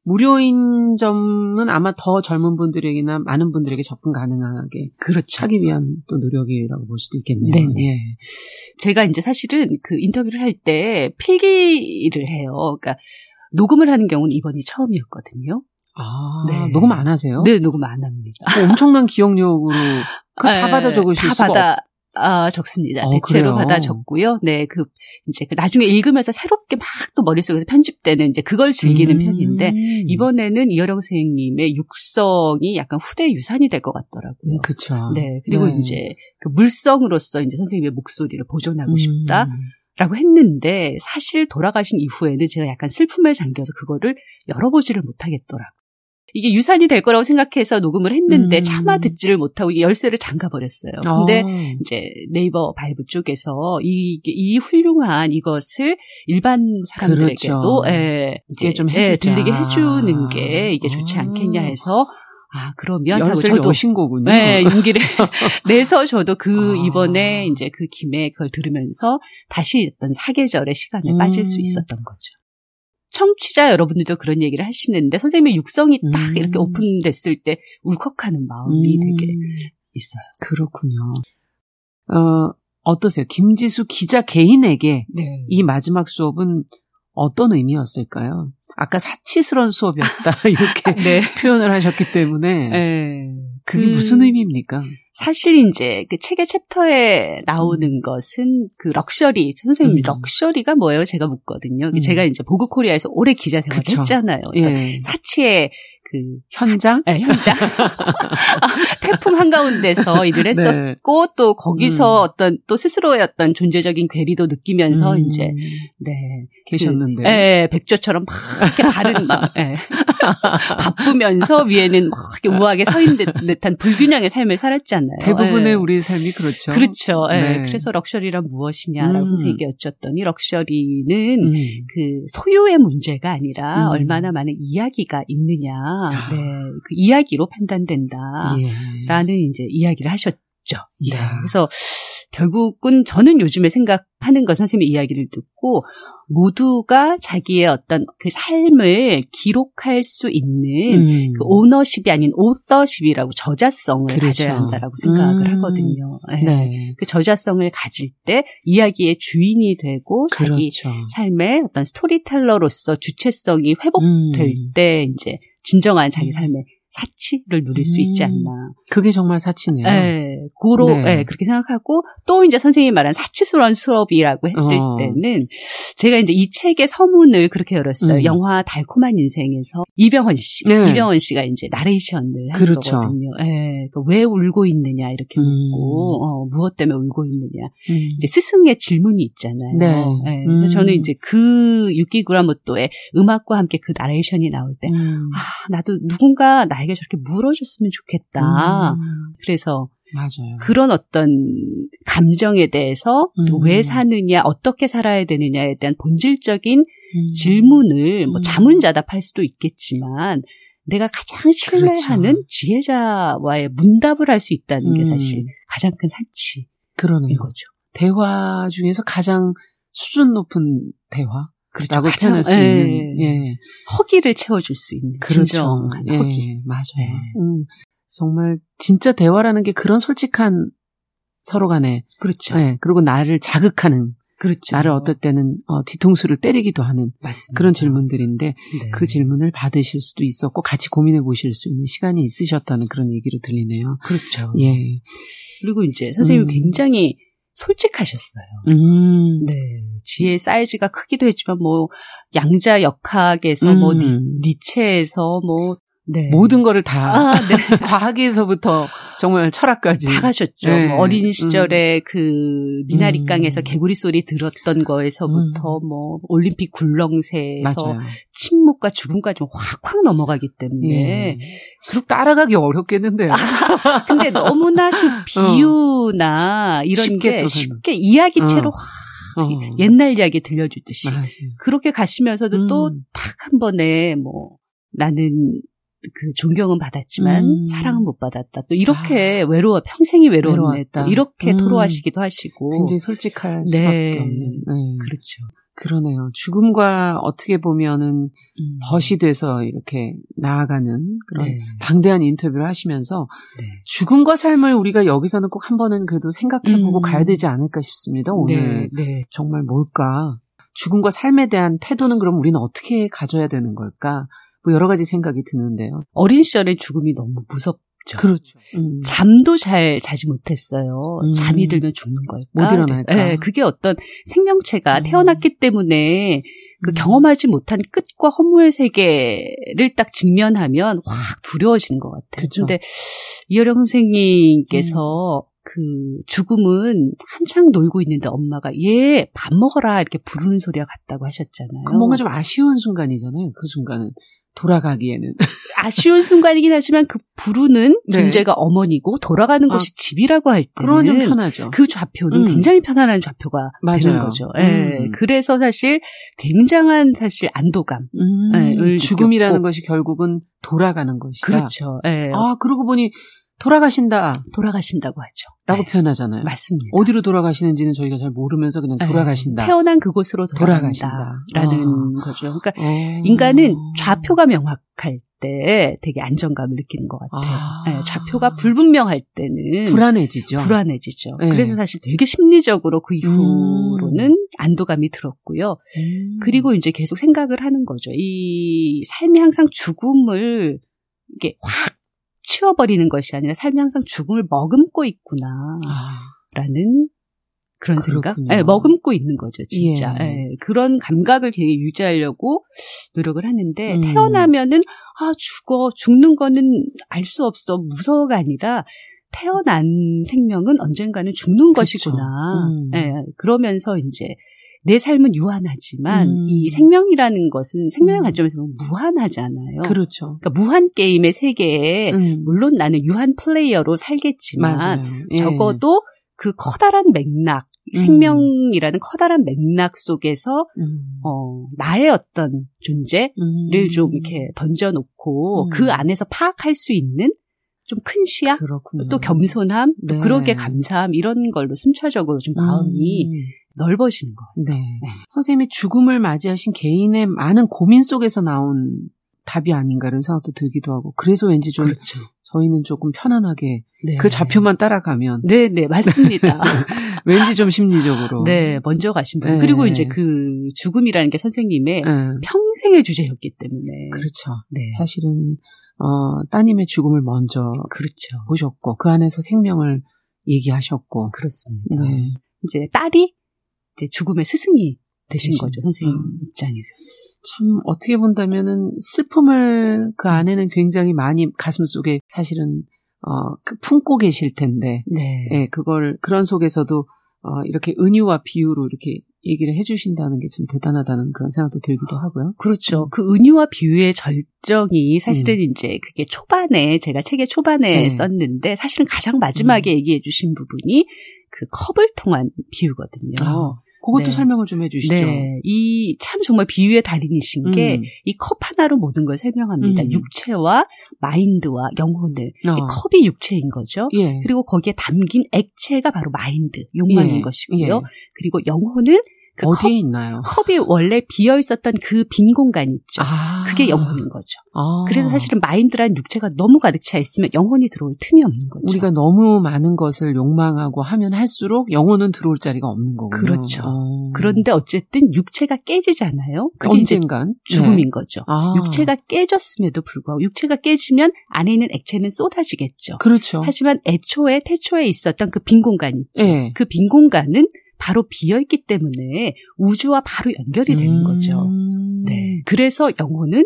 무료인 점은 아마 더 젊은 분들에게나 많은 분들에게 접근 가능하게 그렇죠. 하기 위한 또 노력이라고 볼 수도 있겠네요. 네네. 예. 제가 이제 사실은 그 인터뷰를 할 때 필기를 해요. 그러니까 녹음을 하는 경우는 이번이 처음이었거든요. 아, 네. 녹음 안 하세요? 네, 녹음 안 합니다. 뭐 엄청난 기억력으로 그 다 네, 받아 적으실 다 수가 받아 아, 적습니다. 어, 대체로 그래요? 받아 적고요. 네, 그 이제 그 나중에 읽으면서 새롭게 막 또 머릿속에서 편집되는 이제 그걸 즐기는 음. 편인데 이번에는 이여령 선생님의 육성이 약간 후대 유산이 될 것 같더라고요. 그렇죠. 네, 그리고 네. 이제 그 물성으로서 이제 선생님의 목소리를 보존하고 음. 싶다 라고 했는데 사실 돌아가신 이후에는 제가 약간 슬픔에 잠겨서 그거를 열어보지를 못하겠더라고요. 이게 유산이 될 거라고 생각해서 녹음을 했는데 음. 차마 듣지를 못하고 열쇠를 잠가 버렸어요. 아. 근데 이제 네이버 바이브 쪽에서 이, 이 훌륭한 이것을 일반 사람들에게도 그렇죠. 예, 이게 이제 좀 예, 해주자. 들리게 해주는 게 이게 좋지 아. 않겠냐 해서 아 그러면 하고 저도 여신 거군요. 네, 용기를 내서 저도 그 아. 이번에 이제 그 김에 그걸 들으면서 다시 어떤 사색의 시간에 음. 빠질 수 있었던 거죠. 청취자 여러분들도 그런 얘기를 하시는데 선생님의 육성이 딱 음. 이렇게 오픈됐을 때 울컥하는 마음이 음. 되게 있어요. 그렇군요. 어, 어떠세요? 김지수 기자 개인에게 네. 이 마지막 수업은 어떤 의미였을까요? 아까 사치스러운 수업이었다 이렇게 네. 표현을 하셨기 때문에 네. 그게 그- 무슨 의미입니까? 사실 이제 그 책의 챕터에 나오는 것은 그 럭셔리 선생님 음. luxury가 뭐예요? 제가 묻거든요. 음. 제가 이제 보그 코리아에서 오래 기자 생활을 그쵸. 했잖아요. 어떤 예. 사치의 그 현장? 네, 현장. 아, 태풍 한가운데서 일을 네. 했었고, 또 거기서 음. 어떤, 또 스스로의 어떤 존재적인 괴리도 느끼면서 음, 이제, 네. 계셨는데. 예, 백조처럼 막 이렇게 바른 막, 예. 바쁘면서 위에는 막 이렇게 우아하게 서 있는 듯- 듯한 불균형의 삶을 살았잖아요. 대부분의 예. 우리 삶이 그렇죠. 그렇죠. 예. 네. 그래서 럭셔리란 무엇이냐라고 음. 선생님께 여쭸더니 럭셔리는 음. 그 소유의 문제가 아니라 음. 얼마나 많은 이야기가 있느냐. 네, 그 이야기로 판단된다. 예. 라는 이제 이야기를 하셨죠. 네. 야. 그래서 결국은 저는 요즘에 생각하는 것 선생님의 이야기를 듣고 모두가 자기의 어떤 그 삶을 기록할 수 있는 음. 그 오너십이 아닌 오더십이라고 저자성을 그렇죠. 가져야 한다라고 생각을 음. 하거든요. 네. 네. 그 저자성을 가질 때 이야기의 주인이 되고 자기 그렇죠. 삶의 어떤 스토리텔러로서 주체성이 회복될 음. 때 이제 진정한 자기 삶의 사치를 누릴 수 있지 음. 않나. 그게 정말 사치네요. 네, 고로 네. 네, 그렇게 생각하고 또 이제 선생님이 말한 사치스러운 수업이라고 했을 어. 때는 제가 이제 이 책의 서문을 그렇게 열었어요. 음. 영화 달콤한 인생에서 이병헌 씨, 네. 이병헌 씨가 이제 나레이션을 한 그렇죠. 거거든요. 네, 그왜 울고 있느냐 이렇게 음. 묻고 어, 무엇 때문에 울고 있느냐. 음. 이제 스승의 질문이 있잖아요. 네. 그래서 음. 저는 이제 그 유키구라모토의 음악과 함께 그 나레이션이 나올 때, 음. 아, 나도 누군가 나 에게 저렇게 물어줬으면 좋겠다. 음. 그래서 맞아요. 그런 어떤 감정에 대해서 또 음. 왜 사느냐, 어떻게 살아야 되느냐에 대한 본질적인 음. 질문을 뭐 음. 자문자답할 수도 있겠지만 내가 가장 신뢰하는 그렇죠. 지혜자와의 문답을 할 수 있다는 게 음. 사실 가장 큰 그러네요. 거죠. 대화 중에서 가장 수준 높은 대화. 그렇죠. 가장, 표현할 수 예. 있는, 예. 허기를 채워줄 수 있는 그렇죠. 진정한 예, 허기. 맞아요. 네. 음, 정말 진짜 대화라는 게 그런 솔직한 서로 간에, 그렇죠. 예, 그리고 나를 자극하는, 그렇죠. 나를 어떨 때는 어, 뒤통수를 때리기도 하는 맞습니다. 그런 질문들인데 네. 그 질문을 받으실 수도 있었고 같이 고민해 보실 수 있는 시간이 있으셨다는 그런 얘기로 들리네요. 그렇죠. 예. 그리고 이제 선생님이 음. 굉장히 솔직하셨어요. 음. 네. 지혜의 사이즈가 크기도 했지만 뭐 양자 역학에서 뭐 음. 니, 니체에서 뭐 네. 모든 거를 다 아, 네. 과학에서부터 정말 철학까지 다 가셨죠. 네. 뭐 어린 시절에 그 미나리깡에서 음. 개구리 소리 들었던 거에서부터 뭐 올림픽 굴렁쇠에서 맞아요. 침묵과 죽음까지 확확 넘어가기 때문에 예. 그렇게 따라가기 어렵겠는데요. 근데 너무나 그 비유나 이런 쉽게 게또 쉽게 이야기체로 어. 확 어. 옛날 이야기 들려주듯이 맞아요. 그렇게 가시면서도 음. 또딱 한 번에 뭐 나는 그 존경은 받았지만 음. 사랑은 못 받았다. 또 이렇게 외로워 평생이 외로웠네. 또 이렇게 음. 토로하시기도 하시고 굉장히 솔직할 네. 수밖에 없는. 네. 그렇죠. 그러네요. 죽음과 어떻게 보면은 음. 벗이 돼서 이렇게 나아가는 그런 네. 방대한 인터뷰를 하시면서 네. 죽음과 삶을 우리가 여기서는 꼭 한 번은 그래도 생각해보고 음. 가야 되지 않을까 싶습니다. 오늘 네, 네. 정말 뭘까? 죽음과 삶에 대한 태도는 그럼 우리는 어떻게 가져야 되는 걸까? 뭐 여러 가지 생각이 드는데요. 어린 시절에 죽음이 너무 무섭죠. 그렇죠. 음. 잠도 잘 자지 못했어요. 음. 잠이 들면 죽는 걸까? 못 일어날까? 그래서, 네, 그게 어떤 생명체가 음. 태어났기 때문에 그 음. 경험하지 못한 끝과 허무의 세계를 딱 직면하면 확 두려워지는 것 같아요. 그쵸. 근데 이어령 선생님께서 그 죽음은 한창 놀고 있는데 엄마가 얘 밥 먹어라 이렇게 부르는 소리가 같다고 하셨잖아요. 그 뭔가 좀 아쉬운 순간이잖아요. 그 순간은 돌아가기에는. 아쉬운 순간이긴 하지만 그 부르는 네. 존재가 어머니고 돌아가는 아, 곳이 집이라고 할 때는 편하죠. 그 좌표는 음. 굉장히 편안한 좌표가 맞아요. 되는 거죠. 예. 음. 그래서 사실 굉장한 사실 안도감. 음, 네, 을 죽음이라는 느꼈고. 것이 결국은 돌아가는 것이다. 그렇죠. 예. 아, 그러고 보니 돌아가신다. 돌아가신다고 하죠. 라고 네. 표현하잖아요. 맞습니다. 어디로 돌아가시는지는 저희가 잘 모르면서 그냥 예. 돌아가신다. 태어난 그곳으로 돌아가신다. 돌아간다 라는 어. 거죠. 그러니까 어. 인간은 좌표가 명확할 때 되게 안정감을 느끼는 것 같아요. 아. 예, 좌표가 불분명할 때는 불안해지죠. 불안해지죠. 네. 그래서 사실 되게 심리적으로 그 이후로는 안도감이 들었고요. 음. 그리고 이제 계속 생각을 하는 거죠. 이 삶이 항상 죽음을 이게 확 치워버리는 것이 아니라 삶이 항상 죽음을 머금고 있구나 라는 아, 그런 생각? 그렇군요. 네, 머금고 있는 거죠, 진짜. 예. 예, 그런 감각을 되게 유지하려고 노력을 하는데 음. 태어나면은 아 죽어 죽는 거는 알 수 없어 무서워가 아니라 태어난 생명은 언젠가는 죽는 그쵸. 것이구나. 음. 예, 그러면서 이제 내 삶은 유한하지만 음. 이 생명이라는 것은 생명의 음. 관점에서 보면 무한하잖아요. 그렇죠. 그러니까 무한 게임의 세계에 음. 물론 나는 유한 플레이어로 살겠지만. 예. 적어도 그 커다란 맥락 음. 생명이라는 커다란 맥락 속에서 음. 어, 나의 어떤 존재를 음. 좀 이렇게 던져놓고 음. 그 안에서 파악할 수 있는 좀 큰 시야, 그렇군요. 또 겸손함, 또 네. 그러게 감사함 이런 걸로 순차적으로 좀 마음이 음. 넓어지는 것 같아요. 네. 선생님이 죽음을 맞이하신 개인의 많은 고민 속에서 나온 답이 아닌가 이런 생각도 들기도 하고 그래서 왠지 좀 그렇죠. 저희는 조금 편안하게 네. 그 좌표만 따라가면 네, 네, 맞습니다. 왠지 좀 심리적으로 네, 먼저 가신 분. 네. 그리고 이제 그 죽음이라는 게 선생님의 네. 평생의 주제였기 때문에. 그렇죠. 네. 사실은 어, 따님의 죽음을 먼저 그렇죠. 보셨고 그 안에서 생명을 얘기하셨고 그렇습니다. 네. 이제 딸이 죽음의 스승이 되신 되신. 거죠, 선생님 음. 입장에서. 참 어떻게 본다면은 슬픔을 그 안에는 굉장히 많이 가슴 속에 사실은 어, 그 품고 계실 텐데 네. 예, 그걸 그런 속에서도 어, 이렇게 은유와 비유로 이렇게 얘기를 해주신다는 게 참 대단하다는 그런 생각도 들기도 하고요. 그렇죠. 그 은유와 비유의 절정이 사실은 이제 그게 초반에 제가 책의 초반에 음. 네. 썼는데 사실은 가장 마지막에 얘기해 주신 부분이 그 컵을 통한 비유거든요. 아, 그것도 네. 설명을 좀 해주시죠. 네. 이 참 정말 비유의 달인이신 게 음. 이컵 하나로 모든 걸 설명합니다. 음. 육체와 마인드와 영혼을. 어. 이 컵이 육체인 거죠. 예. 그리고 거기에 담긴 액체가 바로 마인드, 욕망인 예. 것이고요. 예. 그리고 영혼은 그 어디에 컵, 있나요? 컵이 원래 비어 있었던 그 빈 공간이 있죠. 아. 그게 영혼인 거죠. 아. 그래서 사실은 마인드란 육체가 너무 가득 차 있으면 영혼이 들어올 틈이 없는 거죠. 우리가 너무 많은 것을 욕망하고 하면 할수록 영혼은 들어올 자리가 없는 거군요. 그렇죠. 어. 그런데 어쨌든 육체가 깨지잖아요. 그게 언젠간 죽음인 네. 거죠. 아. 육체가 깨졌음에도 불구하고 육체가 깨지면 안에 있는 액체는 쏟아지겠죠. 그렇죠. 하지만 애초에 태초에 있었던 그 빈 공간 있죠. 예. 그빈 공간은 바로 비어 있기 때문에 우주와 바로 연결이 되는 음. 거죠. 네. 그래서 영혼은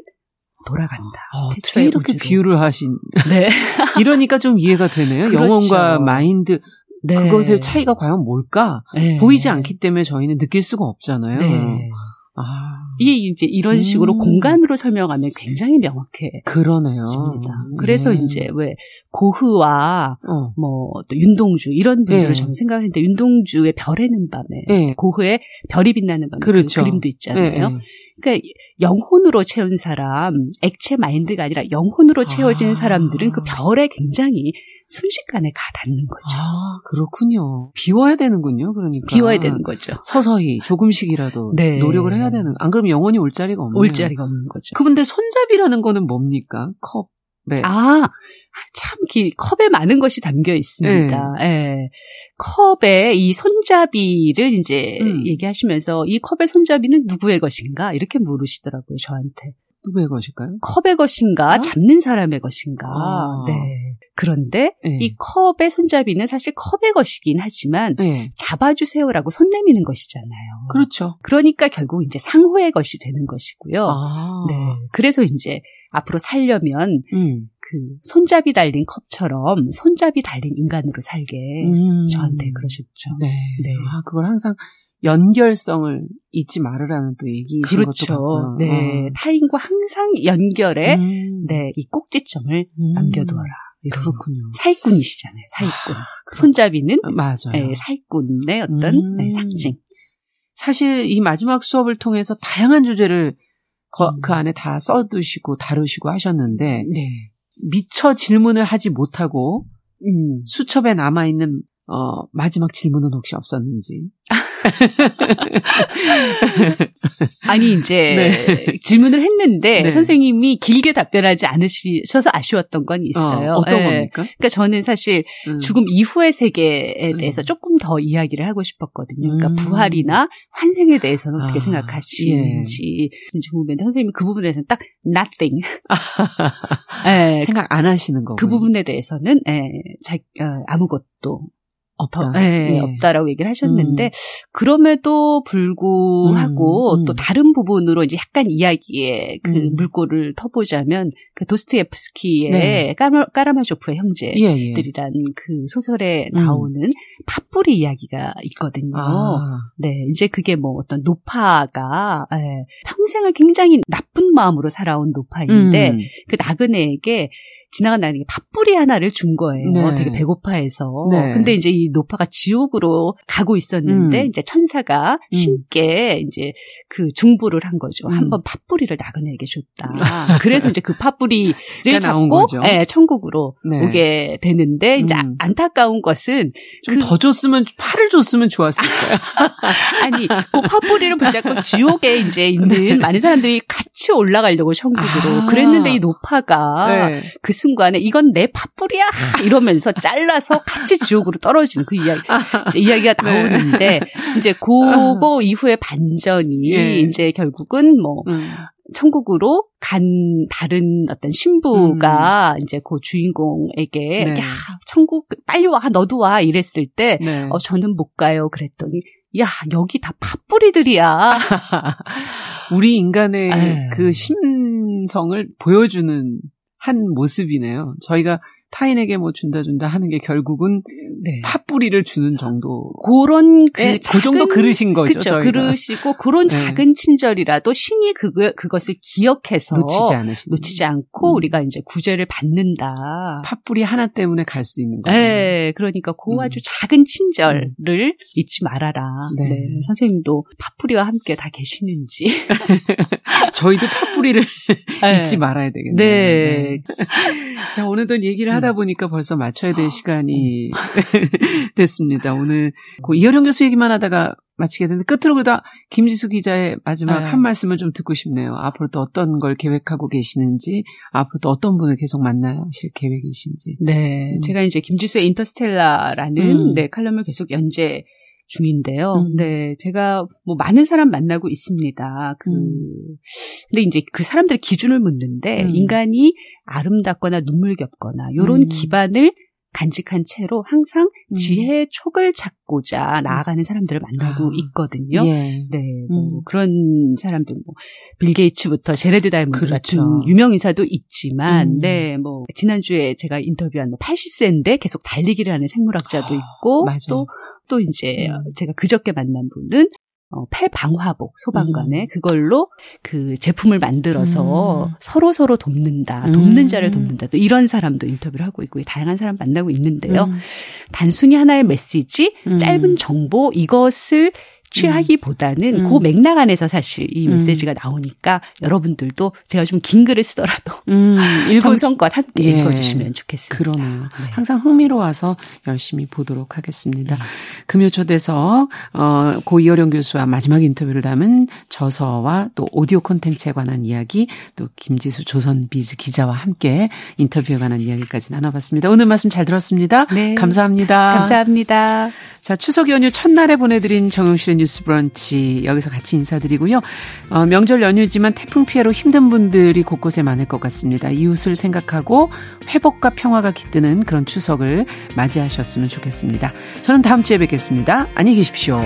돌아간다. 아, 어떻게 태초의 이렇게 우주로. 비유를 하신 네. 이러니까 좀 이해가 되네요. 그렇죠. 영혼과 마인드 네. 그것의 차이가 과연 뭘까? 네. 보이지 않기 때문에 저희는 느낄 수가 없잖아요. 네. 아, 이게 이제 이런 식으로 음. 공간으로 설명하면 굉장히 명확해. 그러네요. 집니다. 그래서 예. 이제 왜 고흐와 어. 뭐또 윤동주 이런 분들을 네. 저는 생각했는데 윤동주의 별에는 밤에 예. 고흐의 별이 빛나는 밤에 그렇죠. 그 그림도 있잖아요. 그러니까 영혼으로 채운 사람, 액체 마인드가 아니라 영혼으로 채워진 아. 사람들은 그 별에 굉장히 순식간에 가 닿는 거죠. 아, 그렇군요. 비워야 되는군요. 그러니까. 비워야 되는 거죠. 서서히 조금씩이라도 네. 노력을 해야 되는. 안 그러면 영원히 올 자리가 없네요. 올 자리가 없는 거죠. 그분데 손잡이라는 거는 뭡니까? 컵. 네. 아, 참, 기, 컵에 많은 것이 담겨 있습니다. 네. 예. 컵에 이 손잡이를 이제 음. 얘기하시면서 이 컵의 손잡이는 누구의 것인가? 이렇게 물으시더라고요, 저한테. 누구의 것일까요? 컵의 것인가? 어? 잡는 사람의 것인가? 아. 네. 그런데 네. 이 컵의 손잡이는 사실 컵의 것이긴 하지만 네. 잡아주세요라고 손 내미는 것이잖아요. 그렇죠. 그러니까 결국 이제 상호의 것이 되는 것이고요. 아. 네. 그래서 이제 앞으로 살려면 음. 그 손잡이 달린 컵처럼 손잡이 달린 인간으로 살게 음. 저한테 그러셨죠. 네. 네. 아, 그걸 항상 연결성을 잊지 말으라는 또 것도 그렇죠. 같고요. 네. 어. 타인과 항상 연결에 음. 네, 이 꼭지점을 음. 남겨두어라. 그렇군요. 사기꾼이시잖아요. 사기꾼. 그렇- 손잡이는 아, 맞아요. 네, 사기꾼의 어떤 음. 네, 상징. 사실 이 마지막 수업을 통해서 다양한 주제를 거- 음. 그 안에 다 써두시고 다루시고 하셨는데 네. 미처 질문을 하지 못하고 음. 수첩에 남아 있는 어, 마지막 질문은 혹시 없었는지. 아니 이제 네. 질문을 했는데 네. 선생님이 길게 답변하지 않으셔서 아쉬웠던 건 있어요. 어, 어떤 예. 겁니까? 그러니까 저는 사실 음. 죽음 이후의 세계에 대해서 음. 조금 더 이야기를 하고 싶었거든요. 그러니까 음. 부활이나 환생에 대해서는 어떻게 아, 생각하시는지 궁금했는데 선생님이 그 부분에 대해서는 딱 nothing. 예, 생각 안 하시는 거고. 그 부분에 대해서는 예, 자, 어, 아무것도 없다. 더, 예, 예. 없다라고 얘기를 하셨는데 그럼에도 불구하고 음, 음. 또 다른 부분으로 이제 약간 이야기의 그 음. 물꼬를 터보자면 그 도스토옙스키의 네. 까마, 까라마조프의 형제. 예, 예. 들이란 그 소설에 음. 나오는 팥뿌리 이야기가 있거든요. 아, 네, 이제 그게 뭐 어떤 노파가 예, 평생을 굉장히 나쁜 마음으로 살아온 노파인데 음. 그 나그네에게 지나간 나에게 팥뿌리 하나를 준 거예요. 네. 되게 배고파해서. 네. 근데 이제 이 노파가 지옥으로 가고 있었는데 음. 이제 천사가 음. 신께 이제 그 중부를 한 거죠. 음. 한번 팥뿌리를 나그네에게 줬다. 그래서 이제 그 나온 잡고. 예, 천국으로 네. 오게 되는데 이제 음. 안타까운 것은 좀더 줬으면 팔을 줬으면 좋았을 거야. 아니, 그 팥뿌리를 붙잡고 지옥에 이제 있는 많은 사람들이 같이 올라가려고 천국으로. 아. 그랬는데 이 노파가 네. 그 순간에 이건 내 팥뿌리야! 이러면서 잘라서 같이 지옥으로 떨어지는 그 이야기, 이제 이야기가 네. 나오는데, 이제 그거 이후에 반전이 예. 이제 결국은 뭐, 음. 천국으로 간 다른 어떤 신부가 이제 그 주인공에게 네. 야 천국 빨리 와 너도 와 이랬을 때 네. 어, 저는 못 가요. 그랬더니, 야, 여기 다 팥뿌리들이야. 우리 인간의 에이. 그 심성을 보여주는 한 모습이네요. 저희가 타인에게 뭐 준다 준다 하는 게 결국은 네. 팥뿌리를 주는 정도. 그런 그, 그, 그 정도 그릇인 거죠. 저희가. 그릇이고 그런 네. 작은 친절이라도 신이 그거, 그것을 기억해서 놓치지 않으시 놓치지 않고 음. 우리가 이제 구제를 받는다. 팥뿌리 하나 때문에 갈 수 있는 거예요. 네, 그러니까 그 음. 아주 작은 친절을 잊지 말아라. 네. 네. 선생님도 팥뿌리와 함께 다 계시는지. 저희도 팥뿌리를 네. 잊지 말아야 되겠네요. 네. 자, 오늘도 얘기를 하다 보니까 벌써 맞춰야 될 시간이 됐습니다. 오늘 그 이효령 교수 얘기만 하다가 마치게 되는데 끝으로 그다 김지수 기자의 마지막 네. 한 말씀을 좀 듣고 싶네요. 앞으로 또 어떤 걸 계획하고 계시는지, 앞으로 또 어떤 분을 계속 만나실 계획이신지. 네, 음. 제가 이제 김지수의 인터스텔라라는 음. 네, 칼럼을 계속 연재 중인데요. 음. 네, 제가 뭐 많은 사람 만나고 있습니다. 그 음. 근데 이제 그 사람들의 기준을 묻는데 음. 인간이 아름답거나 눈물겹거나 요런 음. 기반을 간직한 채로 항상 음. 지혜의 촉을 찾고자 나아가는 사람들을 만나고 아. 있거든요. 예. 네, 뭐 음. 그런 사람들 뭐빌 게이츠부터 제레드 다이몬드 그렇죠. 같은 유명 인사도 있지만, 음. 네, 뭐 지난주에 제가 인터뷰한 뭐 80세인데 계속 달리기를 하는 생물학자도 아, 있고, 맞아. 또또 이제 음. 제가 그저께 만난 분은 어, 폐방화복 소방관에 음. 그걸로 그 제품을 만들어서 음. 서로 서로 돕는다, 음. 돕는 자를 돕는다. 또 이런 사람도 인터뷰를 하고 있고 다양한 사람 만나고 있는데요. 음. 단순히 하나의 메시지, 음. 짧은 정보 이것을 취하기보다는 음. 그 맥락 안에서 사실 이 음. 메시지가 나오니까 여러분들도 제가 좀 긴 글을 쓰더라도 음, 정성껏 함께 예. 읽어주시면 좋겠습니다. 그러네요. 네. 항상 흥미로워서 열심히 보도록 하겠습니다. 금요초대서 어, 고 이어령 교수와 마지막 인터뷰를 담은 저서와 또 오디오 콘텐츠에 관한 이야기, 또 김지수 조선비즈 기자와 함께 인터뷰에 관한 이야기까지 나눠봤습니다. 오늘 말씀 잘 들었습니다. 네. 감사합니다. 감사합니다. 자, 추석 연휴 첫날에 보내드린 정용실의 뉴스 브런치 여기서 같이 인사드리고요. 어, 명절 연휴지만 태풍 피해로 힘든 분들이 곳곳에 많을 것 같습니다. 이웃을 생각하고 회복과 평화가 깃드는 그런 추석을 맞이하셨으면 좋겠습니다. 저는 다음 주에 뵙겠습니다. 안녕히 계십시오.